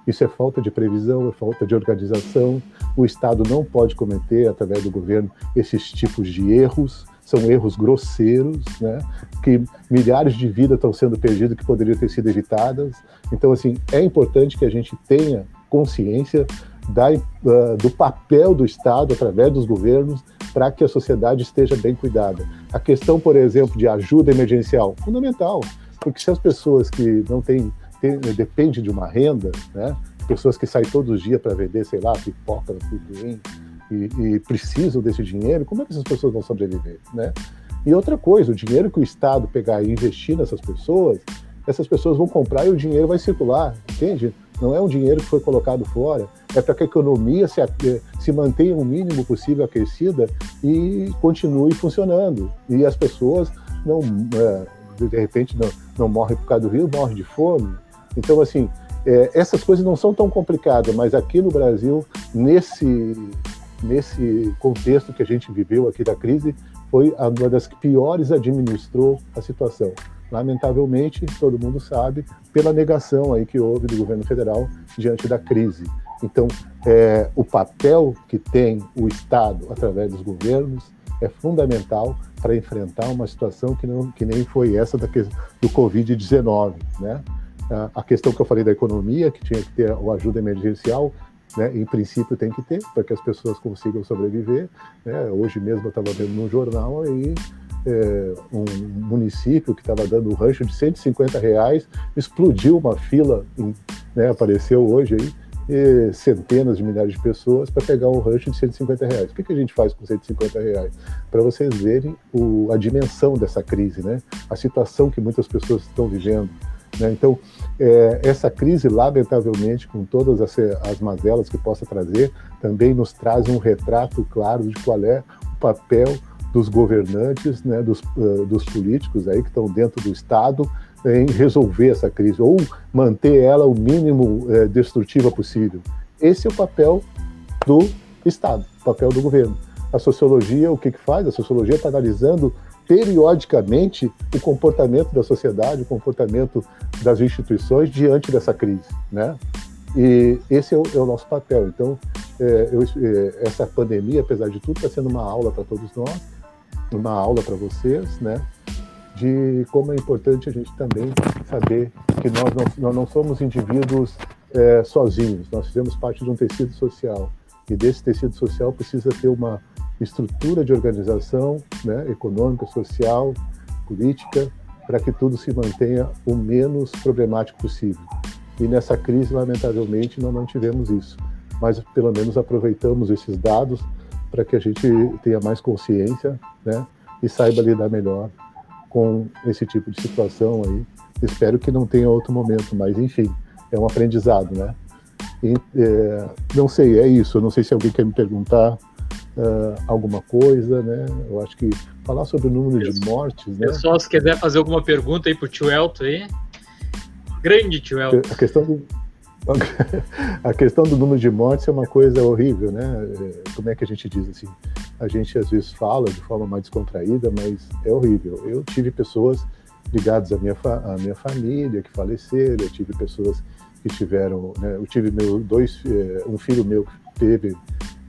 F: Isso é falta de previsão, é falta de organização. O Estado não pode cometer, através do governo, esses tipos de erros. São erros grosseiros, né? Que milhares de vidas estão sendo perdidas que poderiam ter sido evitadas. Então, assim, é importante que a gente tenha consciência da, uh, do papel do Estado através dos governos para que a sociedade esteja bem cuidada. A questão, por exemplo, de ajuda emergencial, fundamental. Porque se as pessoas que não têm, têm depende de uma renda, né? pessoas que saem todos os dias para vender, sei lá, pipoca no Pinguim, e, e, precisam desse dinheiro, como é que essas pessoas vão sobreviver, né? E outra coisa, o dinheiro que o Estado pegar e investir nessas pessoas, essas pessoas vão comprar e o dinheiro vai circular, entende? Não é um dinheiro que foi colocado fora, é para que a economia se, se mantenha o mínimo possível aquecida e continue funcionando. E as pessoas não, é, de repente, não, não morre por causa do rio, morre de fome. Então, assim, é, essas coisas não são tão complicadas, mas aqui no Brasil, nesse, nesse contexto que a gente viveu aqui da crise, foi uma das que piores administrou a situação. Lamentavelmente, todo mundo sabe, pela negação aí que houve do governo federal diante da crise. Então, é, o papel que tem o Estado através dos governos é fundamental para enfrentar uma situação que, não, que nem foi essa da, do Covid-19. Né? A questão que eu falei da economia, que tinha que ter a ajuda emergencial, né, em princípio tem que ter, para que as pessoas consigam sobreviver. Né? Hoje mesmo eu estava vendo no jornal aí é, um município que estava dando um rancho de 150 reais, explodiu uma fila, né, apareceu hoje aí, centenas de milhares de pessoas para pegar um rancho de 150 reais. O que, que a gente faz com 150 reais? Para vocês verem o, a dimensão dessa crise, né? a situação que muitas pessoas estão vivendo. Né? Então, é, essa crise, lamentavelmente, com todas as, as mazelas que possa trazer, também nos traz um retrato claro de qual é o papel dos governantes, né, dos, uh, dos políticos aí que estão dentro do Estado, em resolver essa crise ou manter ela o mínimo é, destrutiva possível. Esse é o papel do Estado, o papel do governo. A sociologia, o que, que faz? A sociologia está analisando periodicamente o comportamento da sociedade, o comportamento das instituições diante dessa crise, né? E esse é o, é o nosso papel. Então, é, eu, é, essa pandemia, apesar de tudo, está sendo uma aula para todos nós, uma aula para vocês, né? de como é importante a gente também saber que nós não, nós não somos indivíduos é, sozinhos, nós fizemos parte de um tecido social e desse tecido social precisa ter uma estrutura de organização né, econômica, social, política, para que tudo se mantenha o menos problemático possível. E nessa crise, lamentavelmente, nós não tivemos isso, mas pelo menos aproveitamos esses dados para que a gente tenha mais consciência né, e saiba lidar melhor com esse tipo de situação aí. Espero que não tenha outro momento, mas enfim, é um aprendizado, né? E, é, não sei, é isso. Não sei se alguém quer me perguntar uh, alguma coisa, né? Eu acho que falar sobre o número de mortes, né?
A: Pessoal, se quiser fazer alguma pergunta aí pro tio Elton aí. Grande tio Elton.
F: A questão do, a questão do número de mortes é uma coisa horrível, né? É, como é que a gente diz assim? a gente às vezes fala de forma mais descontraída, mas é horrível. Eu tive pessoas ligadas à minha, à minha família que faleceram, eu tive pessoas que tiveram, né, eu tive meu, dois, eh, um filho meu teve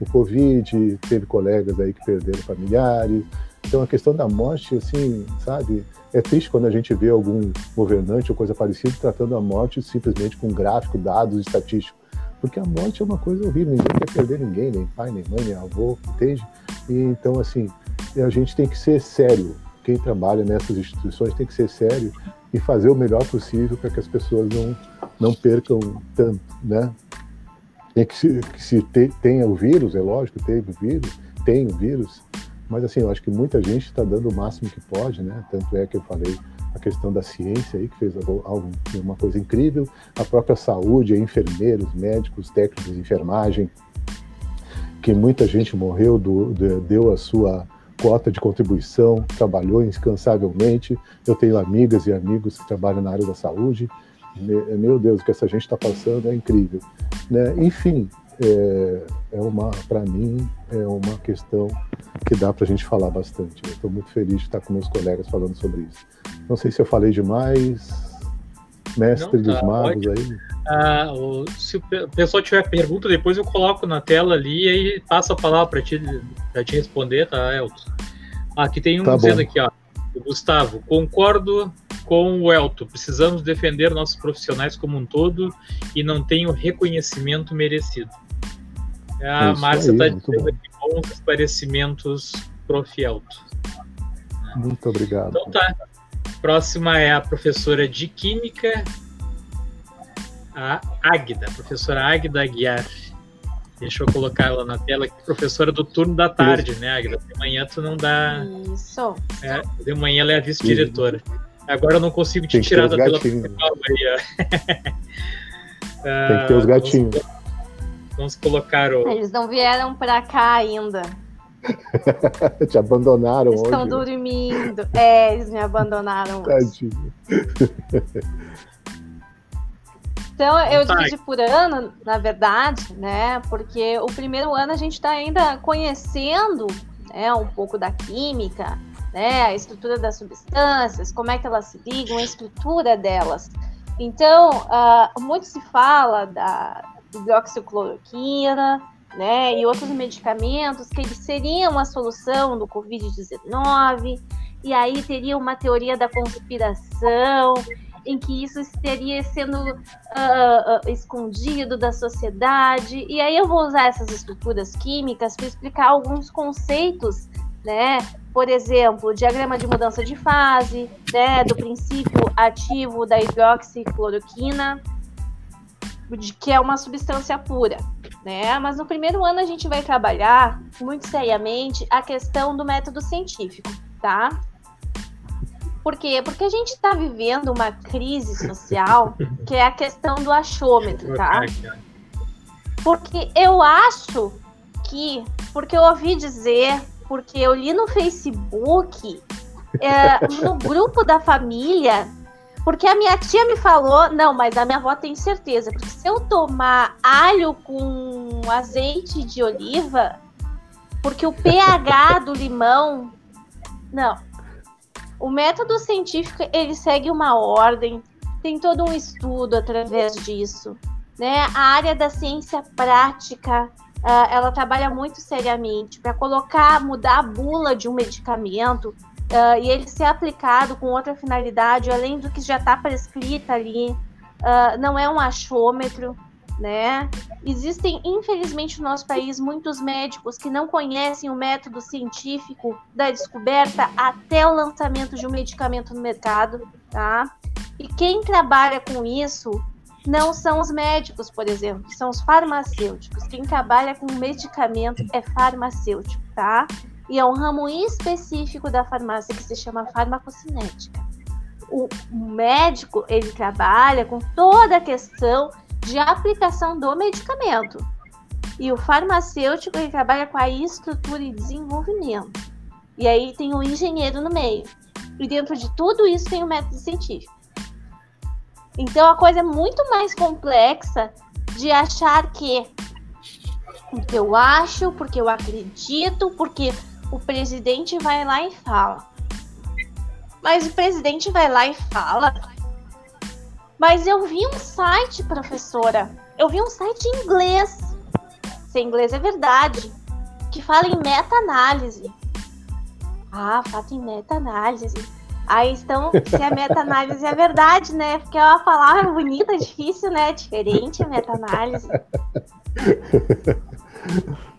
F: o Covid, teve colegas aí que perderam familiares. Então a questão da morte, assim, sabe, é triste quando a gente vê algum governante ou coisa parecida tratando a morte simplesmente com gráfico, dados estatísticos. Porque a morte é uma coisa horrível, ninguém quer perder ninguém, nem pai, nem mãe, nem avô, entende? E, então, assim, a gente tem que ser sério. Quem trabalha nessas instituições tem que ser sério e fazer o melhor possível para que as pessoas não, não percam tanto, né? Tem que se, que se te, tenha o vírus, é lógico, teve o vírus, tem o vírus, mas assim, eu acho que muita gente está dando o máximo que pode, né? Tanto é que eu falei a questão da ciência aí, que fez algo, uma coisa incrível, a própria saúde, enfermeiros, médicos, técnicos de enfermagem, que muita gente morreu, do, de, deu a sua cota de contribuição, trabalhou incansavelmente. Eu tenho amigas e amigos que trabalham na área da saúde. Meu Deus, o que essa gente está passando é incrível. Né? Enfim, é, é uma, para mim, é uma questão que dá para a gente falar bastante. Estou muito feliz de estar com meus colegas falando sobre isso. Não sei se eu falei demais, mestre Não, tá, dos magos aí.
A: Ah, se o pessoal tiver pergunta, depois eu coloco na tela ali e aí passo a palavra para ti, pra te responder, tá, Elton? Aqui tem um tá dizendo bom. aqui, ó. O Gustavo, concordo com o Elton. Precisamos defender nossos profissionais como um todo e não tem o reconhecimento merecido. A Márcia está dizendo aqui bons esclarecimentos, prof. Elton.
F: Muito obrigado.
A: Então tá. Próxima é a professora de Química, a Águida, professora Águida Aguiar. Deixa eu colocar ela na tela aqui, professora do turno da tarde, né, Águida? De manhã tu não dá.
E: Isso.
A: É, de manhã ela é a vice-diretora. Agora eu não consigo te tirar da tela principal aí,
F: ó. Tem que ter os ah, gatinhos.
A: Vamos, vamos colocar o.
E: Eles não vieram pra cá ainda.
F: Te abandonaram
E: Eles Estão dormindo. É, eles me abandonaram. Tadinho. Então, eu dividi por ano, na verdade, né? Porque o primeiro ano a gente está ainda conhecendo né, um pouco da química, né? A estrutura das substâncias, como é que elas se ligam, a estrutura delas. Então, uh, muito se fala da hidroxicloroquina, né, e outros medicamentos que seriam a solução do Covid-19, e aí teria uma teoria da conspiração, em que isso estaria sendo uh, uh, escondido da sociedade. E aí eu vou usar essas estruturas químicas para explicar alguns conceitos, né? Por exemplo, diagrama de mudança de fase, né? Do princípio ativo da hidroxicloroquina, de que é uma substância pura, né? Mas no primeiro ano a gente vai trabalhar muito seriamente a questão do método científico, tá? Por quê? Porque a gente está vivendo uma crise social que é a questão do achômetro, tá? Porque eu acho que, porque eu ouvi dizer, porque eu li no Facebook, é, no grupo da família, porque a minha tia me falou, não, mas a minha avó tem certeza, porque se eu tomar alho com azeite de oliva, porque o pH do limão, não. O método científico, ele segue uma ordem, tem todo um estudo através disso, né? A área da ciência prática, uh, ela trabalha muito seriamente para colocar, mudar a bula de um medicamento uh, e ele ser aplicado com outra finalidade, além do que já está prescrita ali, uh, não é um achômetro, né? Existem, infelizmente, no nosso país, muitos médicos que não conhecem o método científico da descoberta até o lançamento de um medicamento no mercado, tá? E quem trabalha com isso não são os médicos, por exemplo, são os farmacêuticos. Quem trabalha com medicamento é farmacêutico, tá? e é um ramo específico da farmácia que se chama farmacocinética. O médico, ele trabalha com toda a questão de aplicação do medicamento. E o farmacêutico, ele trabalha com a estrutura e desenvolvimento. E aí tem o engenheiro no meio. E dentro de tudo isso tem o método científico. Então a coisa é muito mais complexa de achar que Porque eu acho, porque eu acredito, porque o presidente vai lá e fala. Mas o presidente vai lá e fala. Mas eu vi um site, professora. Eu vi um site em inglês. Se inglês é verdade. Que fala em meta-análise. Ah, fato em meta-análise. Aí então, se a meta-análise é verdade, né? Porque é uma palavra bonita, difícil, né? Diferente a meta-análise.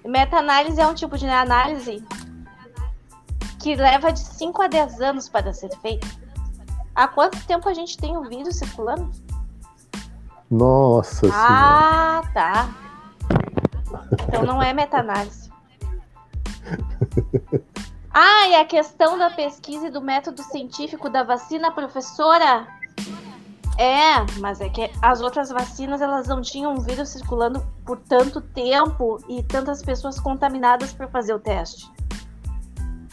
E: Meta-análise é um tipo de análise que leva de 5 a 10 anos para ser feita. Há quanto tempo a gente tem o vírus circulando?
F: Nossa
E: Ah, senhora. tá. Então não é meta-análise. Ah, e a questão da pesquisa e do método científico da vacina, professora? É, mas é que as outras vacinas elas não tinham vírus circulando por tanto tempo e tantas pessoas contaminadas para fazer o teste.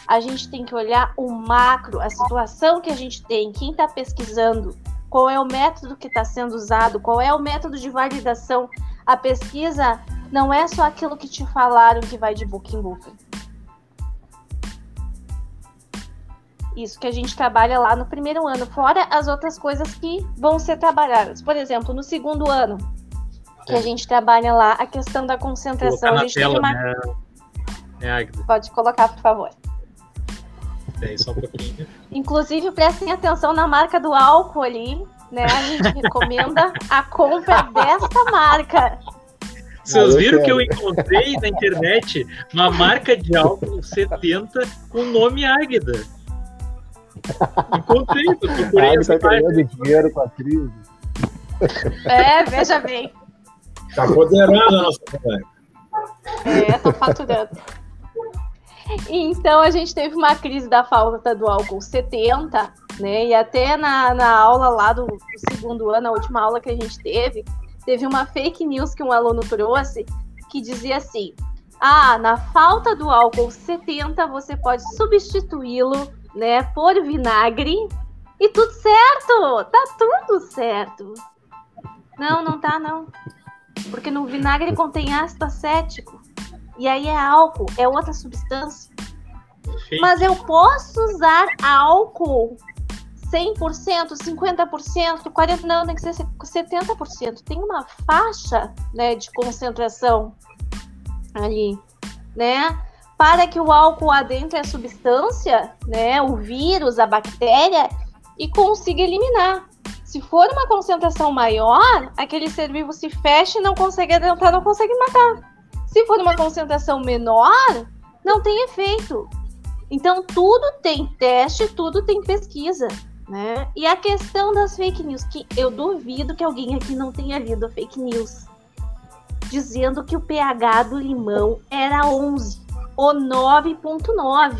E: A gente tem que olhar o macro, a situação que a gente tem, quem está pesquisando, qual é o método que está sendo usado, qual é o método de validação. A pesquisa não é só aquilo que te falaram que vai de boca em boca. Isso que a gente trabalha lá no primeiro ano, fora as outras coisas que vão ser trabalhadas. Por exemplo, no segundo ano, que a é. gente trabalha lá, a questão da concentração. a gente
A: tela, uma... né?
E: É, Pode colocar, por favor.
A: É, só um pouquinho.
E: Inclusive, prestem atenção na marca do álcool ali, né? A gente recomenda a compra desta marca.
A: Vocês viram que eu encontrei na internet uma marca de álcool 70 com o nome Águida. Encontrei, eu procurei
F: ah, tá ganhando dinheiro com a crise.
E: É, veja bem.
D: Tá poderando a nossa
E: colega. É, tá faturando. Então a gente teve uma crise da falta do álcool 70, né? E até na, na aula lá do, do segundo ano, a última aula que a gente teve, teve uma fake news que um aluno trouxe que dizia assim: ah, na falta do álcool 70, você pode substituí-lo né, por vinagre e tudo certo, tá tudo certo. Não, não tá não. Porque no vinagre contém ácido acético. E aí é álcool, é outra substância. Mas eu posso usar álcool 100%, 50%, 40%, não, tem que ser 70%. Tem uma faixa, né, de concentração ali, né? Para que o álcool adentre a substância, né, o vírus, a bactéria, e consiga eliminar. Se for uma concentração maior, aquele ser vivo se fecha e não consegue adentrar, não consegue matar. Se for uma concentração menor, não tem efeito. Então, tudo tem teste, tudo tem pesquisa. Né? E a questão das fake news, que eu duvido que alguém aqui não tenha lido fake news, dizendo que o pH do limão era 11 o 9.9.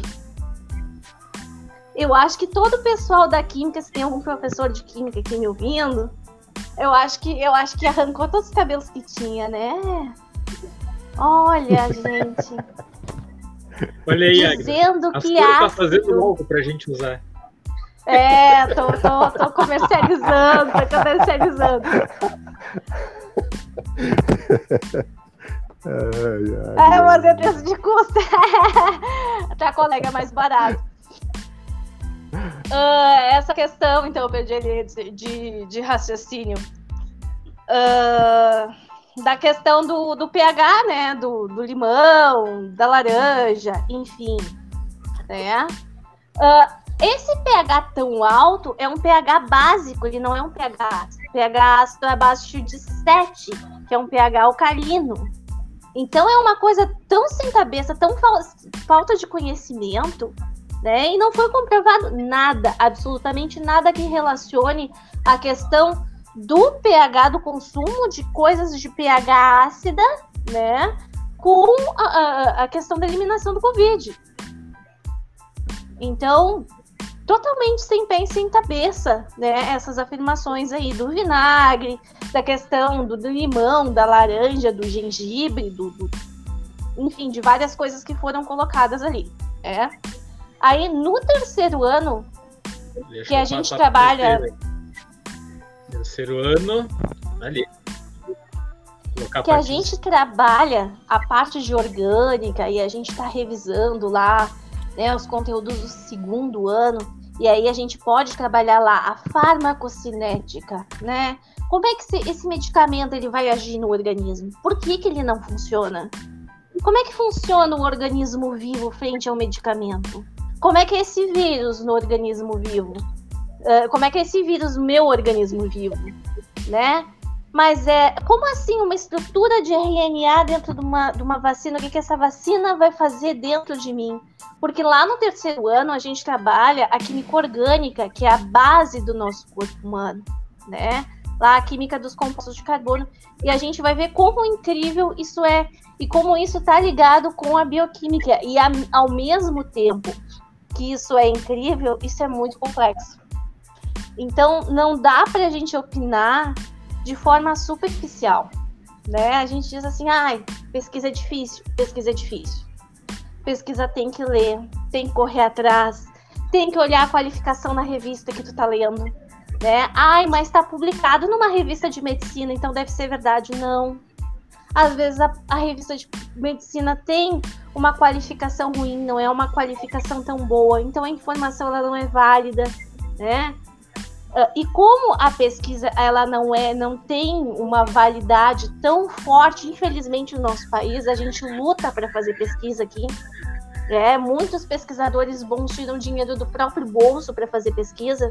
E: Eu acho que todo o pessoal da química, se tem algum professor de química aqui me ouvindo, eu acho que eu acho que arrancou todos os cabelos que tinha, né? Olha, gente.
A: Olha aí,
E: Dizendo
A: Agnes.
E: que ácido...
A: tá fazendo novo pra gente usar.
E: É, tô, tô, tô comercializando, tô comercializando. Ai, ai, é, mas é preço de custo. Até a colega mais barato. Uh, essa questão, então, perdi ali de, de, de raciocínio. Uh, da questão do, do pH, né? Do, do limão, da laranja, enfim. Né? Uh, esse pH tão alto é um pH básico, ele não é um pH ácido. pH ácido é abaixo de 7, que é um pH alcalino. Então é uma coisa tão sem cabeça, tão fa falta de conhecimento, né? E não foi comprovado nada, absolutamente nada que relacione a questão do pH, do consumo de coisas de pH ácida, né? Com a, a, a questão da eliminação do Covid. Então, totalmente sem pé e sem cabeça, né? Essas afirmações aí do vinagre, da questão do, do limão, da laranja, do gengibre, do, do, enfim, de várias coisas que foram colocadas ali, é. Aí no terceiro ano Deixa que a gente trabalha
A: terceiro ano ali
E: que a gente trabalha a parte de orgânica e a gente está revisando lá né, os conteúdos do segundo ano, e aí a gente pode trabalhar lá a farmacocinética, né? Como é que esse medicamento ele vai agir no organismo? Por que, que ele não funciona? Como é que funciona o organismo vivo frente ao medicamento? Como é que é esse vírus no organismo vivo? Uh, como é que é esse vírus no meu organismo vivo? Né? Mas é como assim uma estrutura de RNA dentro de uma, de uma vacina? O que, que essa vacina vai fazer dentro de mim? Porque lá no terceiro ano a gente trabalha a química orgânica, que é a base do nosso corpo humano, né? Lá a química dos compostos de carbono. E a gente vai ver como incrível isso é e como isso está ligado com a bioquímica. E a, ao mesmo tempo que isso é incrível, isso é muito complexo. Então, não dá para a gente opinar de forma superficial. Né? A gente diz assim, ai, pesquisa é difícil, pesquisa é difícil. Pesquisa tem que ler, tem que correr atrás, tem que olhar a qualificação na revista que tu tá lendo. Né? Ai, mas está publicado numa revista de medicina, então deve ser verdade. Não, às vezes a, a, revista de medicina tem uma qualificação ruim, não é uma qualificação tão boa, então a informação ela não é válida, né? Uh, e como a pesquisa ela não é, não tem uma validade tão forte, infelizmente no nosso país, a gente luta para fazer pesquisa aqui. É, muitos pesquisadores bons tiram dinheiro do próprio bolso para fazer pesquisa.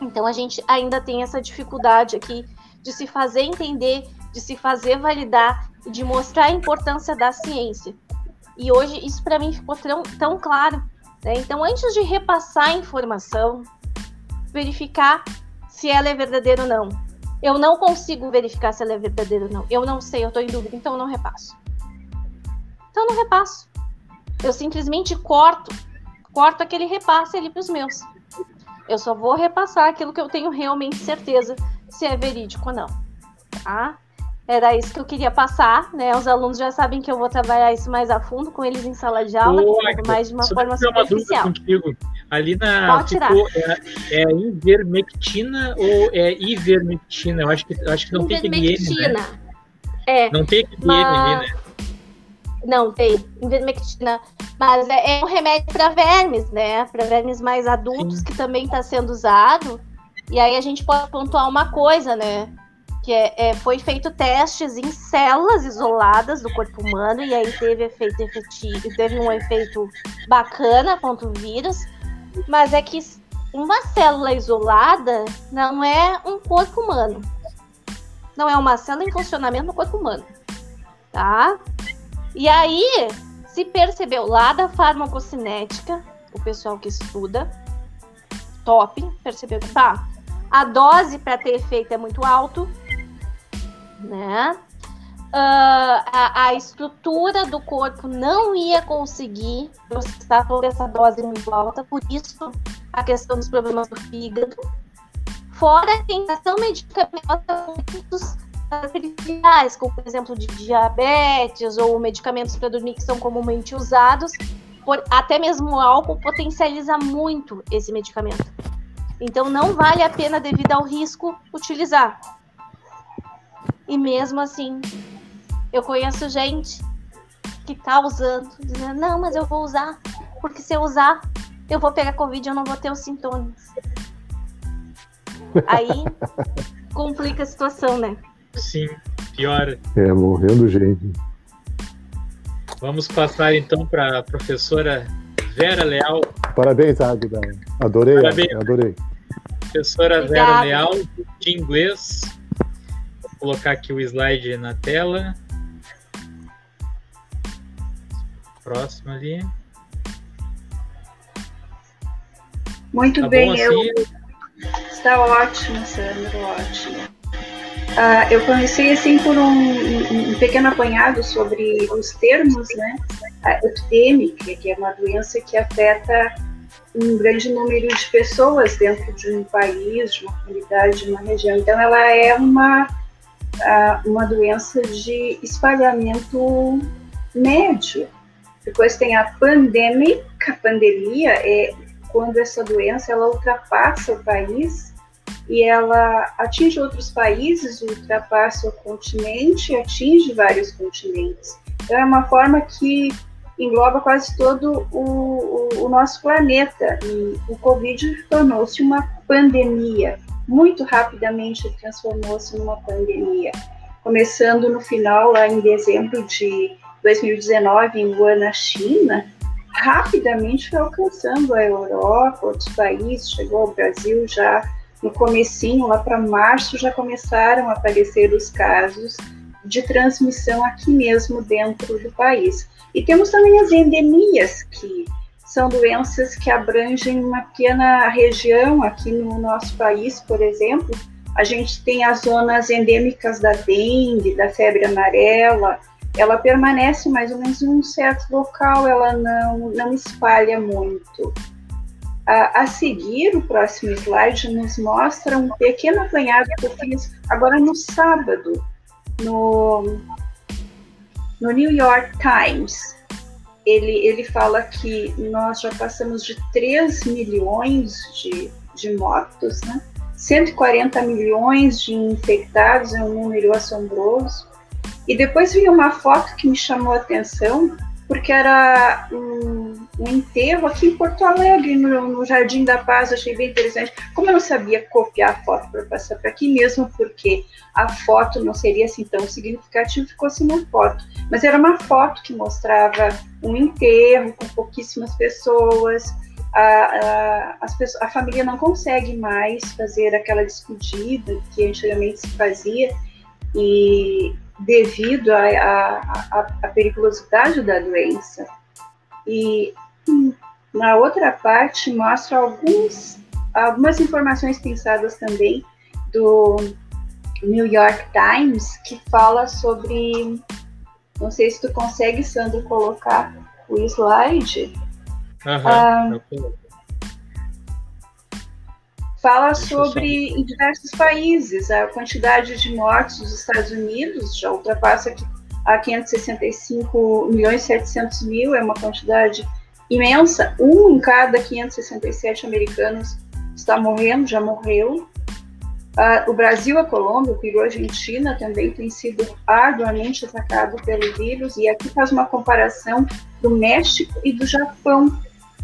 E: Então a gente ainda tem essa dificuldade aqui de se fazer entender de se fazer validar de mostrar a importância da ciência. E hoje isso para mim ficou tão, tão claro. Né? Então, antes de repassar a informação, verificar se ela é verdadeira ou não. Eu não consigo verificar se ela é verdadeira ou não. Eu não sei, eu estou em dúvida, então eu não repasso. Então eu não repasso. Eu simplesmente corto, corto aquele repasse ali para os meus. Eu só vou repassar aquilo que eu tenho realmente certeza se é verídico ou não. Tá? Era isso que eu queria passar, né? Os alunos já sabem que eu vou trabalhar isso mais a fundo com eles em sala de aula, Pô, mais de uma forma superficial. Uma contigo.
A: Ali na ficou, é, é ivermectina ou é ivermectina? Eu acho que, eu acho que não tem aquele N, né?
E: É.
A: Não tem aquele mas... Ali, né?
E: Não, tem. Ivermectina. Mas é, é um remédio para vermes, né? Para vermes mais adultos, Sim. que também está sendo usado. E aí a gente pode pontuar uma coisa, né? Que é, é, foi feito testes em células isoladas do corpo humano e aí teve efeito efetivo, teve um efeito bacana contra o vírus, mas é que uma célula isolada não é um corpo humano. Não é uma célula em funcionamento no corpo humano. Tá? E aí se percebeu lá da farmacocinética, o pessoal que estuda, top, percebeu que tá, a dose para ter efeito é muito alto, né? Uh, a, a, estrutura do corpo não ia conseguir processar toda essa dose muito alta, por isso a questão dos problemas do fígado. Fora a tentação medicamentosa com triviais, como por exemplo de diabetes ou medicamentos para dormir que são comumente usados, por, até mesmo o álcool potencializa muito esse medicamento. Então não vale a pena devido ao risco utilizar. E mesmo assim, eu conheço gente que tá usando, dizendo, não, mas eu vou usar, porque se eu usar, eu vou pegar Covid e eu não vou ter os sintomas. Aí complica a situação, né?
A: Sim, piora.
F: É, morrendo gente.
A: Vamos passar então para a professora Vera Leal.
F: Parabéns, Águida. Adorei, Parabéns. adorei.
A: Professora Obrigada. Vera Leal, de inglês, colocar aqui o slide na tela. Próximo ali.
C: Muito tá bem, assim? eu... está ótimo, Sandro, ótimo. Uh, eu comecei assim por um, um, pequeno apanhado sobre os termos, né? A epidêmica, que é uma doença que afeta um grande número de pessoas dentro de um país, de uma comunidade, de uma região. Então, ela é uma uma doença de espalhamento médio. Depois tem a pandemia, a pandemia é quando essa doença ela ultrapassa o país e ela atinge outros países, ultrapassa o continente, atinge vários continentes. Então, é uma forma que engloba quase todo o, o, o nosso planeta. E o Covid tornou-se uma pandemia. Muito rapidamente transformou-se numa pandemia. Começando no final, lá em dezembro de 2019, em Wuhan, na China, rapidamente foi alcançando a Europa, outros países, chegou ao Brasil já no comecinho, lá para março, já começaram a aparecer os casos de transmissão aqui mesmo dentro do país. E temos também as endemias, que são doenças que abrangem uma pequena região aqui no nosso país, por exemplo. A gente tem as zonas endêmicas da dengue, da febre amarela, ela permanece mais ou menos em um certo local, ela não, não espalha muito. A, a, seguir, o próximo slide nos mostra um pequeno apanhado que eu fiz agora no sábado, no, no New York Times. Ele, ele fala que nós já passamos de 3 milhões de, de mortos, né? 140 milhões de infectados, é um número assombroso. E depois vi uma foto que me chamou a atenção, porque era um, um enterro aqui em Porto Alegre, no, no, Jardim da Paz, achei bem interessante. Como eu não sabia copiar a foto para passar para aqui mesmo, porque a foto não seria assim tão significativa, ficou assim na foto. Mas era uma foto que mostrava um enterro com pouquíssimas pessoas, a, a, as pessoas, a família não consegue mais fazer aquela despedida que antigamente se fazia, e devido à periculosidade da doença. E na outra parte mostra alguns, algumas informações pensadas também do New York Times que fala sobre, não sei se tu consegue, Sandro, colocar o slide.
A: Uhum, ah,
C: fala sobre em diversos países a quantidade de mortes dos Estados Unidos já ultrapassa a 565 milhões e 700 mil é uma quantidade imensa. Um em cada 567 americanos está morrendo já morreu. Uh, o Brasil a Colômbia o Peru a Argentina também tem sido arduamente atacado pelo vírus. E aqui faz uma comparação do México e do Japão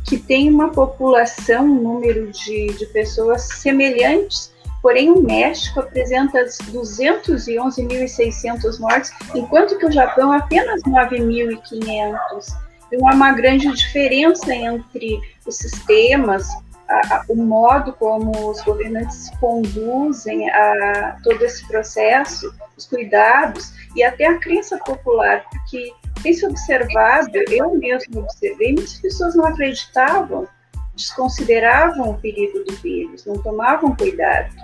C: que tem uma população, um número de, de pessoas semelhantes, porém o México apresenta 211.600 mortes, enquanto que o Japão apenas 9.500. Então há uma grande diferença entre os sistemas, a, a, o modo como os governantes conduzem a todo esse processo, os cuidados e até a crença popular, porque tem se observado, eu mesmo observei, muitas pessoas não acreditavam, desconsideravam o perigo do vírus, não tomavam cuidado.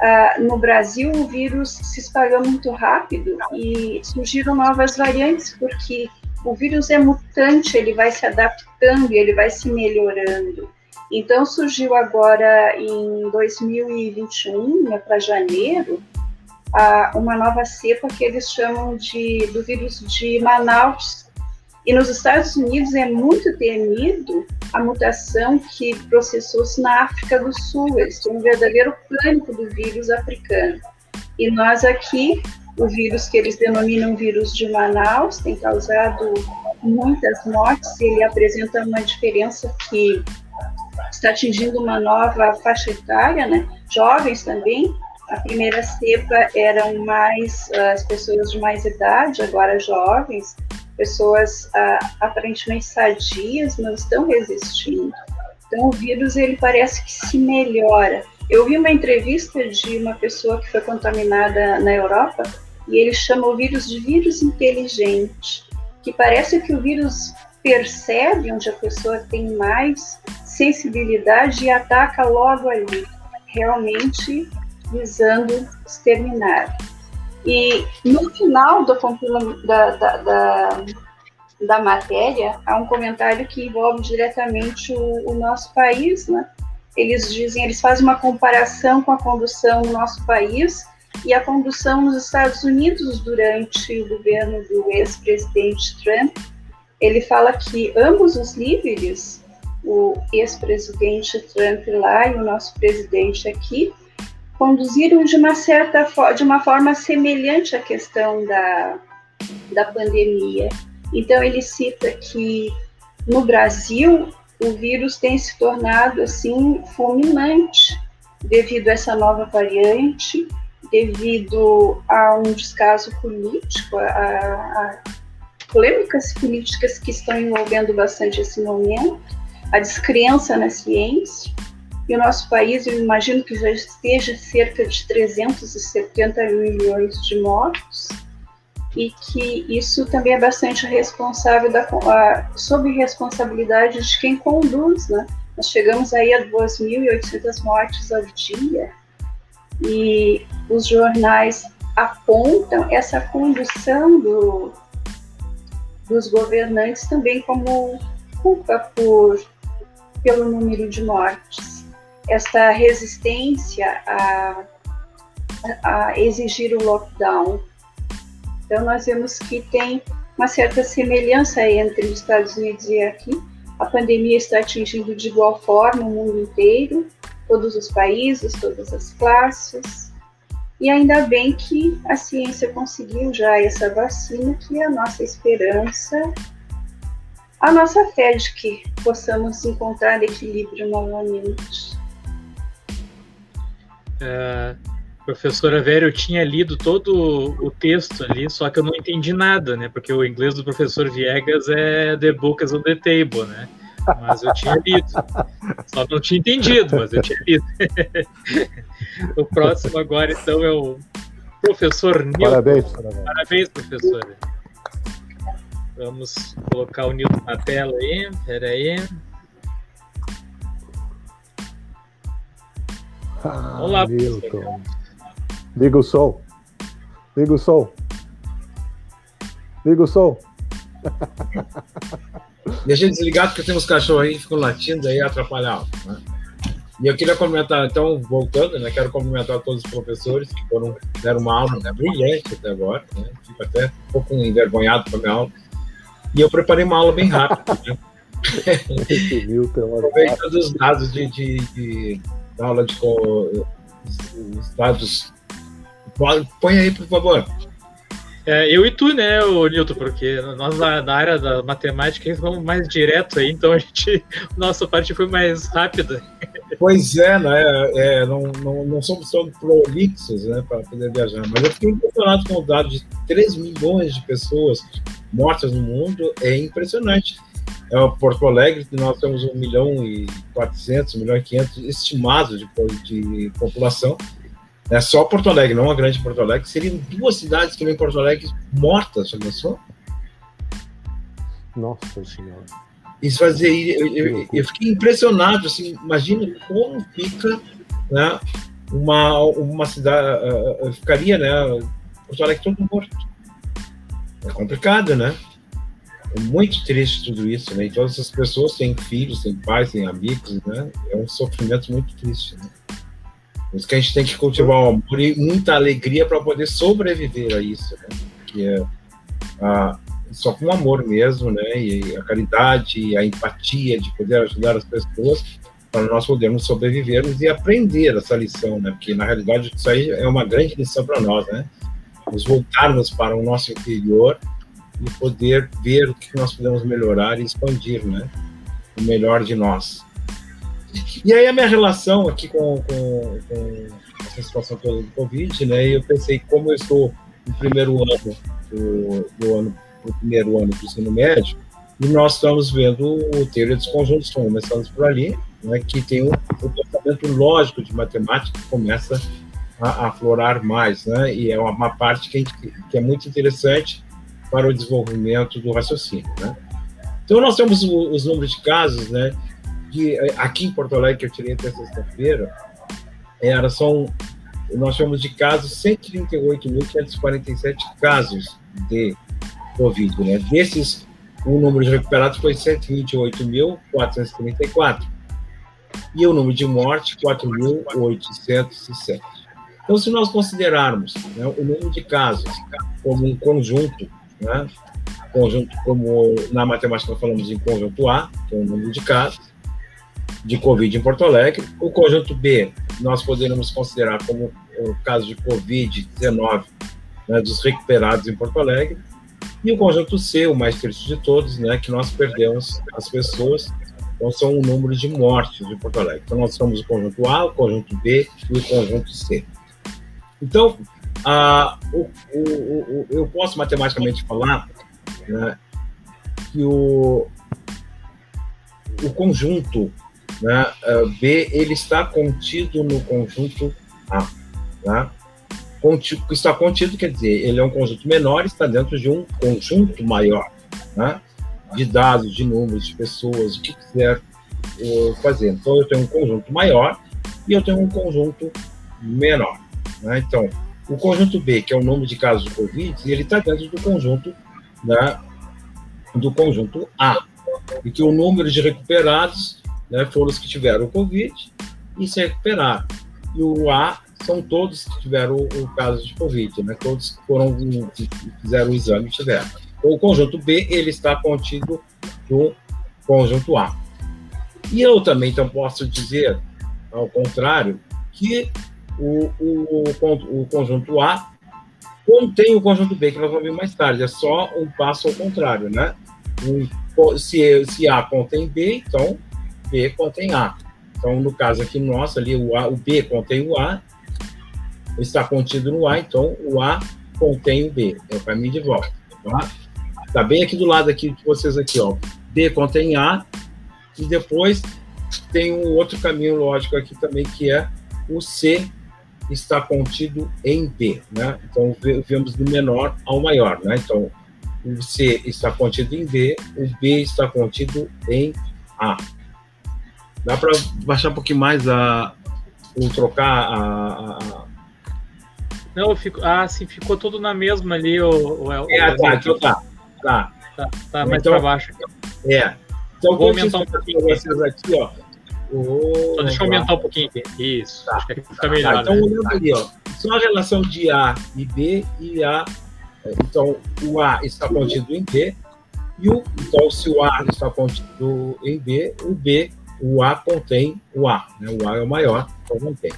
C: Ah, no Brasil, o vírus se espalhou muito rápido e surgiram novas variantes, porque o vírus é mutante, ele vai se adaptando e ele vai se melhorando. Então, surgiu agora em 2021, né, para janeiro, a, uma nova cepa que eles chamam de do vírus de Manaus. E nos Estados Unidos é muito temido a mutação que processou-se na África do Sul. Eles têm um verdadeiro pânico do vírus africano. E nós aqui, o vírus que eles denominam vírus de Manaus, tem causado muitas mortes. Ele apresenta uma diferença que está atingindo uma nova faixa etária, né? Jovens também, a primeira cepa eram mais as pessoas de mais idade, agora jovens, pessoas uh, aparentemente sadias, não estão resistindo. Então o vírus ele parece que se melhora. Eu vi uma entrevista de uma pessoa que foi contaminada na Europa e ele chama o vírus de vírus inteligente, que parece que o vírus percebe onde a pessoa tem mais sensibilidade e ataca logo ali. Realmente visando exterminar. E no final da, da, da, da, matéria, há um comentário que envolve diretamente o, o nosso país, né? Eles dizem, eles fazem uma comparação com a condução no nosso país e a condução nos Estados Unidos durante o governo do ex-presidente Trump. Ele fala que ambos os líderes, o ex-presidente Trump lá e o nosso presidente aqui, conduziram de uma certa de uma forma semelhante à questão da, da pandemia. Então ele cita que no Brasil o vírus tem se tornado assim fulminante devido a essa nova variante, devido a um descaso político, a, a polêmicas políticas que estão envolvendo bastante esse momento, a descrença na ciência. E o nosso país, eu imagino que já esteja cerca de 370 milhões de mortos, e que isso também é bastante responsável da, a, sob responsabilidade de quem conduz, né? Nós chegamos aí a 2.800 mortes ao dia e os jornais apontam essa condução do, dos governantes também como culpa por, pelo número de mortes. Esta resistência a, a exigir o lockdown. Então, nós vemos que tem uma certa semelhança entre os Estados Unidos e aqui. A pandemia está atingindo de igual forma o mundo inteiro, todos os países, todas as classes. E ainda bem que a ciência conseguiu já essa vacina, que é a nossa esperança, a nossa fé de que possamos encontrar equilíbrio novamente.
A: É, professora Vera, eu tinha lido todo o texto ali, só que eu não entendi nada, né? Porque o inglês do professor Viegas é The Book on the Table, né? Mas eu tinha lido. Só não tinha entendido, mas eu tinha lido. o próximo agora, então, é o professor Nilton.
F: Parabéns,
A: parabéns. professor. Vamos colocar o Nilton na tela aí. Espera aí.
F: Ah, Olá, Nilton. Liga o som. Liga o som. Liga o som.
D: Deixa eu desligar porque tem uns cachorros aí que ficam latindo aí atrapalhar. Né? E eu queria comentar, então, voltando, né? Quero cumprimentar todos os professores que foram, deram uma aula né, brilhante até agora, né? Fico até um pouco envergonhado com a minha aula. E eu preparei uma aula bem rápida, né? Aproveitando os dados de, de, de, da aula de os dados. Põe aí, por favor.
A: É, eu e tu, né, o Nilton, porque nós na, na área da matemática vamos mais direto aí, então a gente, nossa parte foi mais rápida.
D: Pois é, né? É, não, não, não somos tão prolixos né, para poder viajar, mas eu fiquei impressionado com o dado de 3 milhões de pessoas mortas no mundo, é impressionante. É o Porto Alegre, nós temos 1 milhão e 400, 1 milhão e 500 estimados de, de população, é só Porto Alegre, não a grande Porto Alegre, seriam duas cidades que nem Porto Alegre mortas, já pensou?
F: Nossa Senhora.
D: Isso fazia. Eu, eu, eu, fiquei impressionado, assim, imagina como fica né, uma, uma cidade. Uh, ficaria, né? Porto Alegre todo morto. É complicado, né? É muito triste tudo isso, né? E todas essas pessoas têm filhos, têm pais, têm amigos, né? É um sofrimento muito triste, né? Por isso que a gente tem que cultivar o amor e muita alegria para poder sobreviver a isso, né? Que é a, só com amor mesmo, né? E a caridade, a empatia de poder ajudar as pessoas para nós podermos sobrevivermos e aprender essa lição, né? Porque na realidade isso aí é uma grande lição para nós, né? Nos voltarmos para o nosso interior e poder ver o que nós podemos melhorar e expandir, né? O melhor de nós. E aí a minha relação aqui com, com, com essa situação toda do Covid, né? Eu pensei como eu estou no primeiro ano do, do ano, no primeiro ano do ensino médio, e nós estamos vendo o teoria dos conjuntos, começamos por ali, né, que tem um, pensamento lógico de matemática que começa a, a aflorar mais, né, e é uma parte que, gente, que é muito interessante para o desenvolvimento do raciocínio, né. Então nós temos os números de casos, né, que eh, aqui em Porto Alegre, que eu tirei até sexta-feira, era, são, nós chamamos de casos 138.547 casos de Covid. Né? Desses, o número de recuperados foi 128.434. E o número de mortes, 4.807. Então, se nós considerarmos né, o número de casos como um conjunto, né, conjunto como na matemática falamos em conjunto A, que é o número de casos, de Covid em Porto Alegre, o conjunto B nós poderíamos considerar como o caso de Covid-19 né, dos recuperados em Porto Alegre, e o conjunto C, o mais triste de todos, né, que nós perdemos as pessoas, então são o número de mortes em Porto Alegre. Então nós temos o conjunto A, o conjunto B e o conjunto C. Então, ah, o, o, o, eu posso matematicamente falar né, que o, o conjunto né, B ele está contido no conjunto A. Né? Está contido quer dizer, ele é um conjunto menor, está dentro de um conjunto maior, né? de dados, de números, de pessoas, o que quiser uh, fazer. Então, eu tenho um conjunto maior e eu tenho um conjunto menor. Né? Então, o conjunto B, que é o número de casos de Covid, ele está dentro do conjunto né, do conjunto A, e que o número de recuperados né, foram os que tiveram o Covid e se recuperaram. E o A são todos que tiveram o, o caso de Covid, né? Todos foram que fizeram o exame tiveram. Então, o conjunto B ele está contido no conjunto A. E eu também então posso dizer, ao contrário, que o, o, o, conjunto A contém o conjunto B, que nós vamos ver mais tarde. É só um passo ao contrário, né? se, se A contém B, então B contém A. Então, no caso aqui nosso, ali, o, A, o B contém o A está contido no A, então o A contém o B. É o caminho de volta. Tá? Tá bem aqui do lado aqui de vocês aqui, ó. B contém A e depois tem um outro caminho lógico aqui também que é o C está contido em B, né? Então vemos do menor ao maior, né? Então o C está contido em B, o B está contido em A. Dá para baixar um pouquinho mais a ou trocar a, a,
A: não, fico, ah, sim, ficou tudo na mesma ali, o, o,
D: o É, tá, então tá. Tá,
A: tá, tá mais então, para baixo.
D: É. Então, vou aumentar um pouquinho vocês aqui, ó.
A: Oh, Só deixa eu aumentar um pouquinho aqui. Isso, tá. acho que fica melhor. Tá,
D: então, né? olhando ali, ó. Só a relação de A e B e A. Então, o A está contido em B. E o, então, se o A está contido em B, o B, o A contém o A. Né? O A é o maior, então não tem.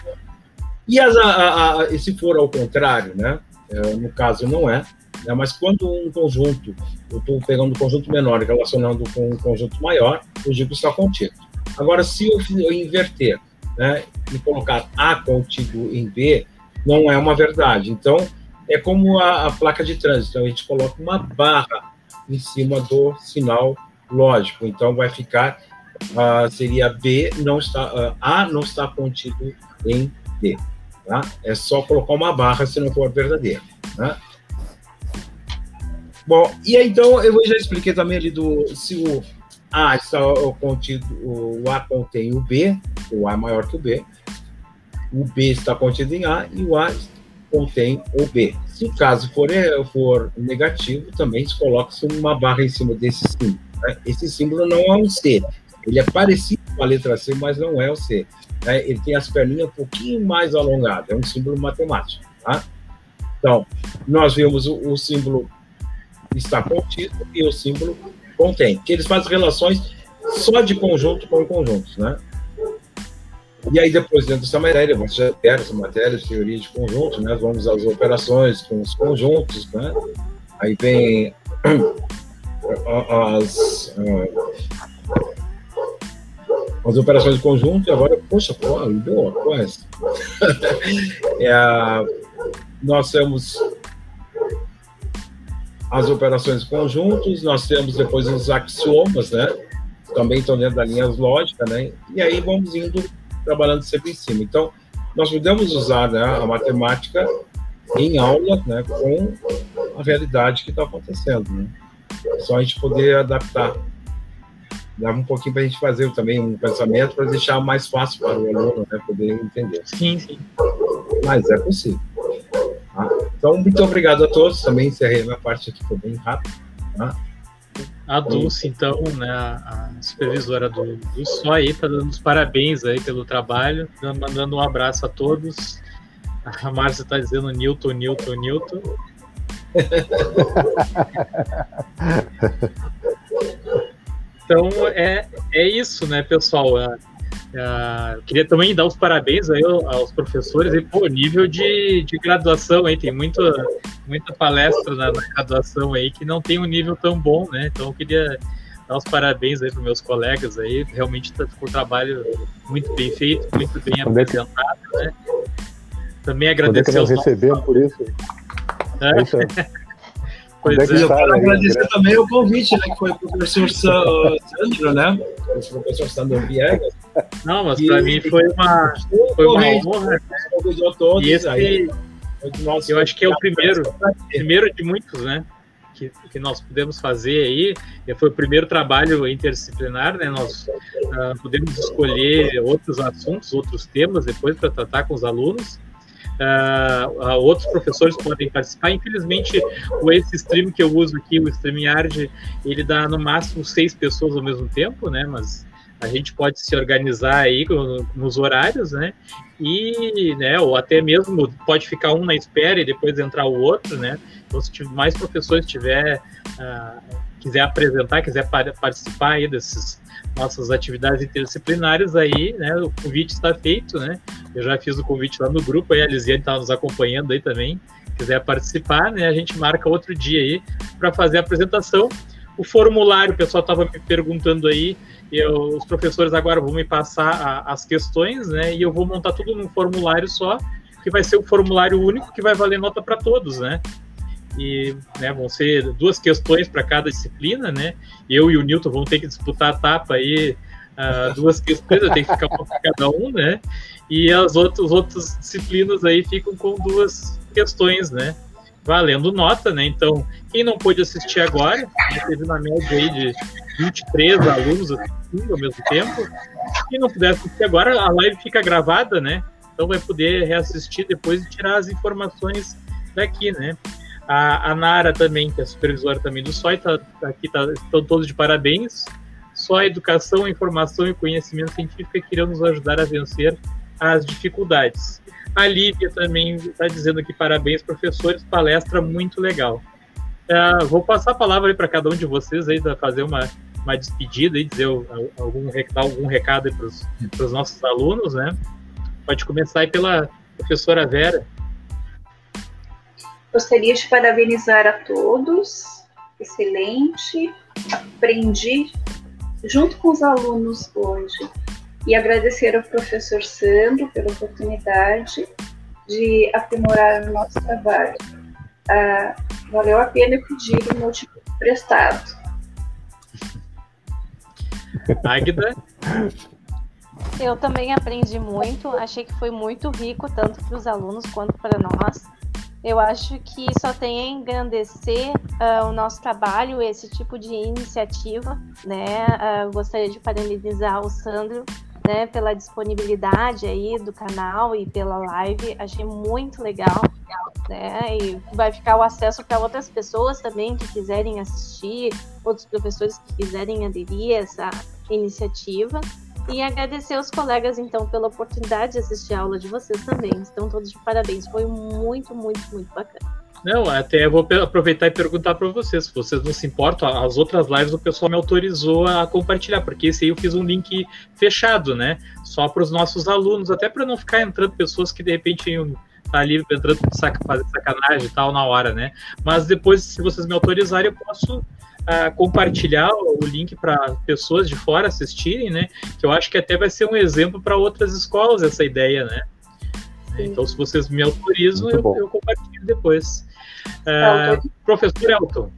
D: E as, a, a, se for ao contrário, né? É, no caso não é, né? mas quando um conjunto, eu estou pegando um conjunto menor e relacionando com um conjunto maior, eu digo está contido. Agora, se eu, eu inverter né, e colocar A contido em B, não é uma verdade. Então, é como a, a placa de trânsito, a gente coloca uma barra em cima do sinal lógico. Então, vai ficar, uh, seria B, não está, uh, A não está contido em B. Tá? É só colocar uma barra se não for verdadeiro. Tá? Bom, e aí, então eu já expliquei também ali do se o A está contido, o A contém o B, o A é maior que o B, o B está contido em A e o A contém o B. Se o caso for, é, for negativo, também se coloca uma barra em cima desse símbolo. Né? Esse símbolo não é um C, ele é parecido com a letra C, mas não é o C né, ele tem as perninhas um pouquinho mais alongadas, é um símbolo matemático. Tá? Então, nós vimos o, o símbolo está contido e o símbolo contém, que eles fazem relações só de conjunto com conjuntos, né? E aí, depois, dentro dessa matéria, você já ter essa matéria teoria de conjunto, né? Vamos às operações com os conjuntos, né? Aí vem as, as operações de conjunto, e agora, poxa, pô, deu quase. é, nós temos as operações conjuntos, nós temos depois os axiomas, né? Também estão dentro da linha lógica, né? E aí vamos indo trabalhando sempre em cima. Então, nós podemos usar né, a matemática em aula, né, com a realidade que está acontecendo, né? Só a gente poder adaptar dava um pouquinho para a gente fazer também um pensamento para deixar mais fácil para o aluno né, poder entender.
A: Sim, sim.
D: Mas é possível. Tá? Então, muito obrigado a todos. Também encerrei a minha parte aqui, foi bem rápido. Tá?
A: A Dulce, então, né, a supervisora do, do SOI, aí, está dando os parabéns aí pelo trabalho, mandando um abraço a todos. A Márcia está dizendo Newton, Newton, Newton. Então é, é isso, né, pessoal? É, Uh, queria também dar os parabéns aí aos professores e pô, nível de, de graduação aí, tem muito, muita palestra na, na, graduação aí que não tem um nível tão bom, né? Então eu queria dar os parabéns aí para meus colegas aí, realmente tá, ficou um trabalho muito bem feito, muito bem apresentado, é que... né? Também agradecer
F: Onde é que nós recebemos por isso?
A: É?
D: Isso é. Pois é, eu quero agradecer também o convite, né, que foi o professor Sandro, né? O professor Sandro Viegas.
A: Não, mas para mim foi uma, foi uma honra. Né?
D: Todos,
A: e esse, aí, eu acho que é o primeiro, primeiro de muitos, né? Que, que nós pudemos fazer aí. Foi o primeiro trabalho interdisciplinar, né? Nós uh, podemos escolher outros assuntos, outros temas depois para tratar com os alunos. Uh, outros professores podem participar. Infelizmente, o esse stream que eu uso aqui, o StreamYard, ele dá no máximo seis pessoas ao mesmo tempo, né? Mas a gente pode se organizar aí nos horários, né? E, né, ou até mesmo pode ficar um na espera e depois entrar o outro, né? Então, se mais professores tiver uh, quiser apresentar, quiser participar aí desses nossas atividades interdisciplinares aí, né? O convite está feito, né? Eu já fiz o convite lá no grupo, aí a Lisiane está nos acompanhando aí também. Quiser participar, né? A gente marca outro dia aí para fazer a apresentação. O formulário, o pessoal estava me perguntando aí, eu, os professores agora vão me passar a, as questões, né? E eu vou montar tudo num formulário só, que vai ser o formulário único que vai valer nota para todos, né? e né, vão ser duas questões para cada disciplina, né? Eu e o Newton vão ter que disputar a tapa aí, uh, duas questões, tenho que ficar uma para cada um, né? E as outras, outras disciplinas aí ficam com duas questões, né? Valendo nota, né? Então, quem não pôde assistir agora, né, teve uma média aí de 23 alunos assistindo ao mesmo tempo. Quem não puder assistir agora, a live fica gravada, né? Então vai poder reassistir depois e tirar as informações daqui, né? A, a Nara também, que é supervisora também do SOI, tá, aqui tá, estão todos de parabéns. Só a educação, informação e conhecimento científico é que irão nos ajudar a vencer as dificuldades. A Lívia também está dizendo aqui parabéns, professores, palestra muito legal. Uh, vou passar a palavra para cada um de vocês aí para fazer uma, uma despedida e dizer algum, algum recado para os nossos alunos, né? Pode começar aí pela professora Vera.
C: Gostaria de parabenizar a todos. Excelente. Aprendi junto com os alunos hoje. E agradecer ao professor Sandro pela oportunidade de aprimorar o nosso trabalho. Ah, valeu a pena pedir o notebook prestado.
A: Agda?
E: Eu também aprendi muito, achei que foi muito rico, tanto para os alunos quanto para nós. Eu acho que só tem a engrandecer uh, o nosso trabalho, esse tipo de iniciativa, né? Uh, gostaria de parabenizar o Sandro, né, pela disponibilidade aí do canal e pela live, achei muito legal, né? E vai ficar o acesso para outras pessoas também que quiserem assistir, outros professores que quiserem aderir a essa iniciativa. E agradecer aos colegas, então, pela oportunidade de assistir a aula de vocês também. Estão todos de parabéns. Foi muito, muito, muito bacana.
A: Não, até eu vou aproveitar e perguntar para vocês, se vocês não se importam, as outras lives o pessoal me autorizou a compartilhar, porque esse aí eu fiz um link fechado, né? Só para os nossos alunos, até para não ficar entrando pessoas que de repente tá ali entrando saca, fazer sacanagem e tal na hora, né? Mas depois, se vocês me autorizarem, eu posso a compartilhar o link para pessoas de fora assistirem, né? Que eu acho que até vai ser um exemplo para outras escolas essa ideia, né? Sim. Então, se vocês me autorizam, eu, eu, compartilho depois. Uh, professor Elton.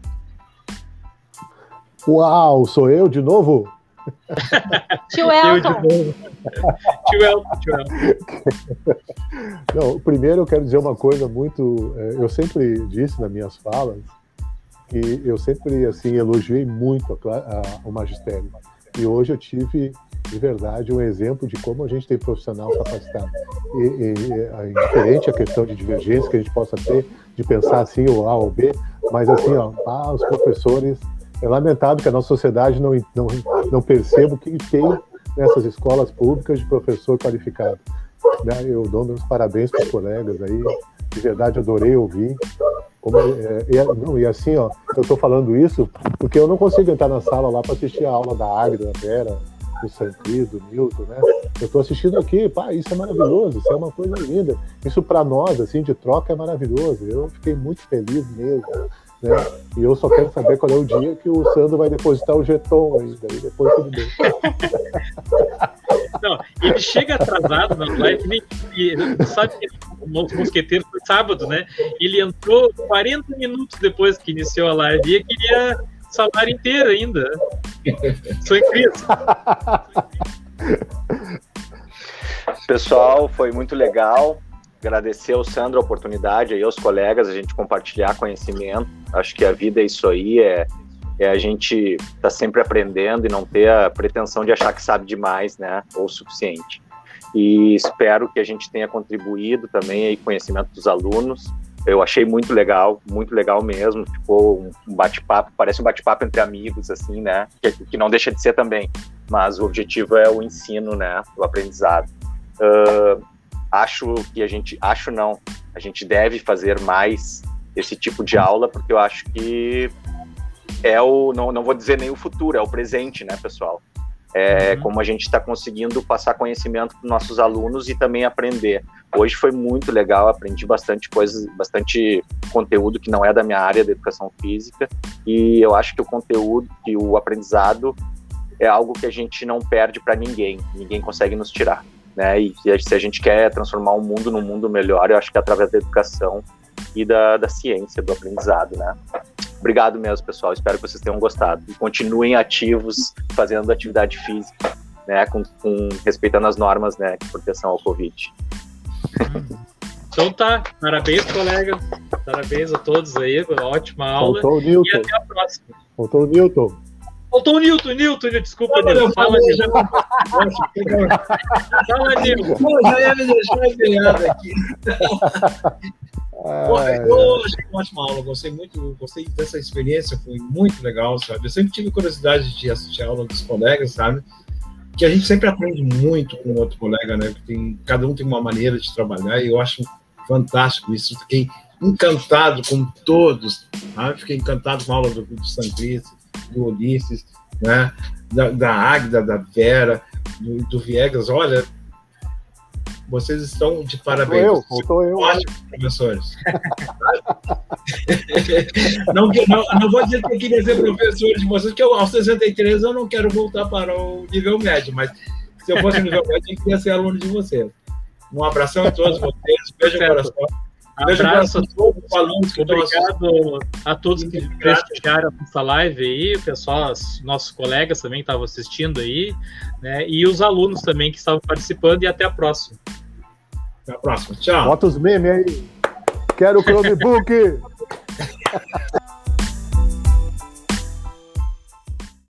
F: Uau, sou eu de novo?
E: tio Elton.
A: tio Elton, tio Elton.
F: Não, primeiro eu quero dizer uma coisa muito. É, eu sempre disse nas minhas falas que eu sempre assim elogiei muito a, a, o magistério. E hoje eu tive de verdade um exemplo de como a gente tem profissional capacitado. E, e, é indiferente a questão de divergência que a gente possa ter, de pensar assim ou A ou B, mas assim, ó, ah, os professores. É lamentável que a nossa sociedade não, não, não perceba o que tem nessas escolas públicas de professor qualificado. Né? Eu dou meus parabéns para os colegas aí, de verdade adorei ouvir. Como, é, é, não, e assim, ó, eu estou falando isso porque eu não consigo entrar na sala lá para assistir a aula da Agda, da Vera, do Sancri, do Newton, né? Eu estou assistindo aqui, pá, isso é maravilhoso, isso é uma coisa linda. Isso para nós, assim, de troca é maravilhoso. Eu fiquei muito feliz mesmo. Né? E eu só quero saber qual é o dia que o Sandro vai depositar o jeton ainda, e depois tudo bem.
A: Não, ele chega atrasado na live, e, sabe que o mosqueteiro foi sábado, né? Ele entrou 40 minutos depois que iniciou a live e queria salário inteiro ainda. Sou incrível.
B: Pessoal, foi muito legal. Agradecer ao Sandro a oportunidade aí aos colegas, a gente compartilhar conhecimento. Acho que a vida é isso aí, é, é a gente tá sempre aprendendo e não ter a pretensão de achar que sabe demais, né, ou o suficiente. E espero que a gente tenha contribuído também aí conhecimento dos alunos. Eu achei muito legal, muito legal mesmo. Ficou um bate-papo, parece um bate-papo entre amigos, assim, né? Que, que, não deixa de ser também. Mas o objetivo é o ensino, né? O aprendizado. Uh, acho que a gente, acho não, a gente deve fazer mais esse tipo de aula, porque eu acho que é o, não, não vou dizer nem o futuro, é o presente, né, pessoal? É uhum. como a gente está conseguindo passar conhecimento para nossos alunos e também aprender. Hoje foi muito legal, aprendi bastante coisas, bastante conteúdo que não é da minha área da educação física, e eu acho que o conteúdo, que o aprendizado é algo que a gente não perde para ninguém, ninguém consegue nos tirar né? E se a gente quer transformar o mundo num mundo melhor, eu acho que é através da educação e da, da ciência, do aprendizado, né? Obrigado mesmo, pessoal. Espero que vocês tenham gostado. E continuem ativos, fazendo atividade física, né? Com, com respeitando as normas, né? De proteção ao Covid.
A: Então tá, parabéns, colega. Parabéns a todos aí, ótima aula.
F: Faltou o Newton.
A: E até a próxima.
F: Faltou o Newton.
A: Faltou o Nilton, Nilton, desculpa, não, Nilton. Fala, Nilton. Fala, Nilton. Já ia me deixar aqui.
D: achei uma ótima aula, gostei muito, gostei dessa experiência, foi muito legal, sabe? Eu sempre tive curiosidade de assistir a aula dos colegas, sabe? Que a gente sempre aprende muito com outro colega, né? Tem, cada um tem uma maneira de trabalhar e eu acho fantástico isso. Fiquei encantado com todos, sabe? Fiquei encantado com a aula do, do Santris, do Ulisses, né? da, da Águida, da Vera, do, do Viegas. Olha, vocês estão de parabéns.
F: Eu, faltou eu.
D: Ótimos professores. não, não, não vou dizer que eu queria ser professor de vocês, porque eu, aos 63 eu não quero voltar para o nível médio, mas se eu fosse nível médio, eu queria ser aluno de vocês. Um abração a todos vocês, beijo no coração.
A: Abraço a todos os alunos que Obrigado a todos que prestigiaram essa live aí, o pessoal, nossos colegas também que estavam assistindo aí, né? E os alunos também que estavam participando e até a próxima.
D: Até a próxima. Tchau.
F: Bota os memes aí. Quero o Chromebook.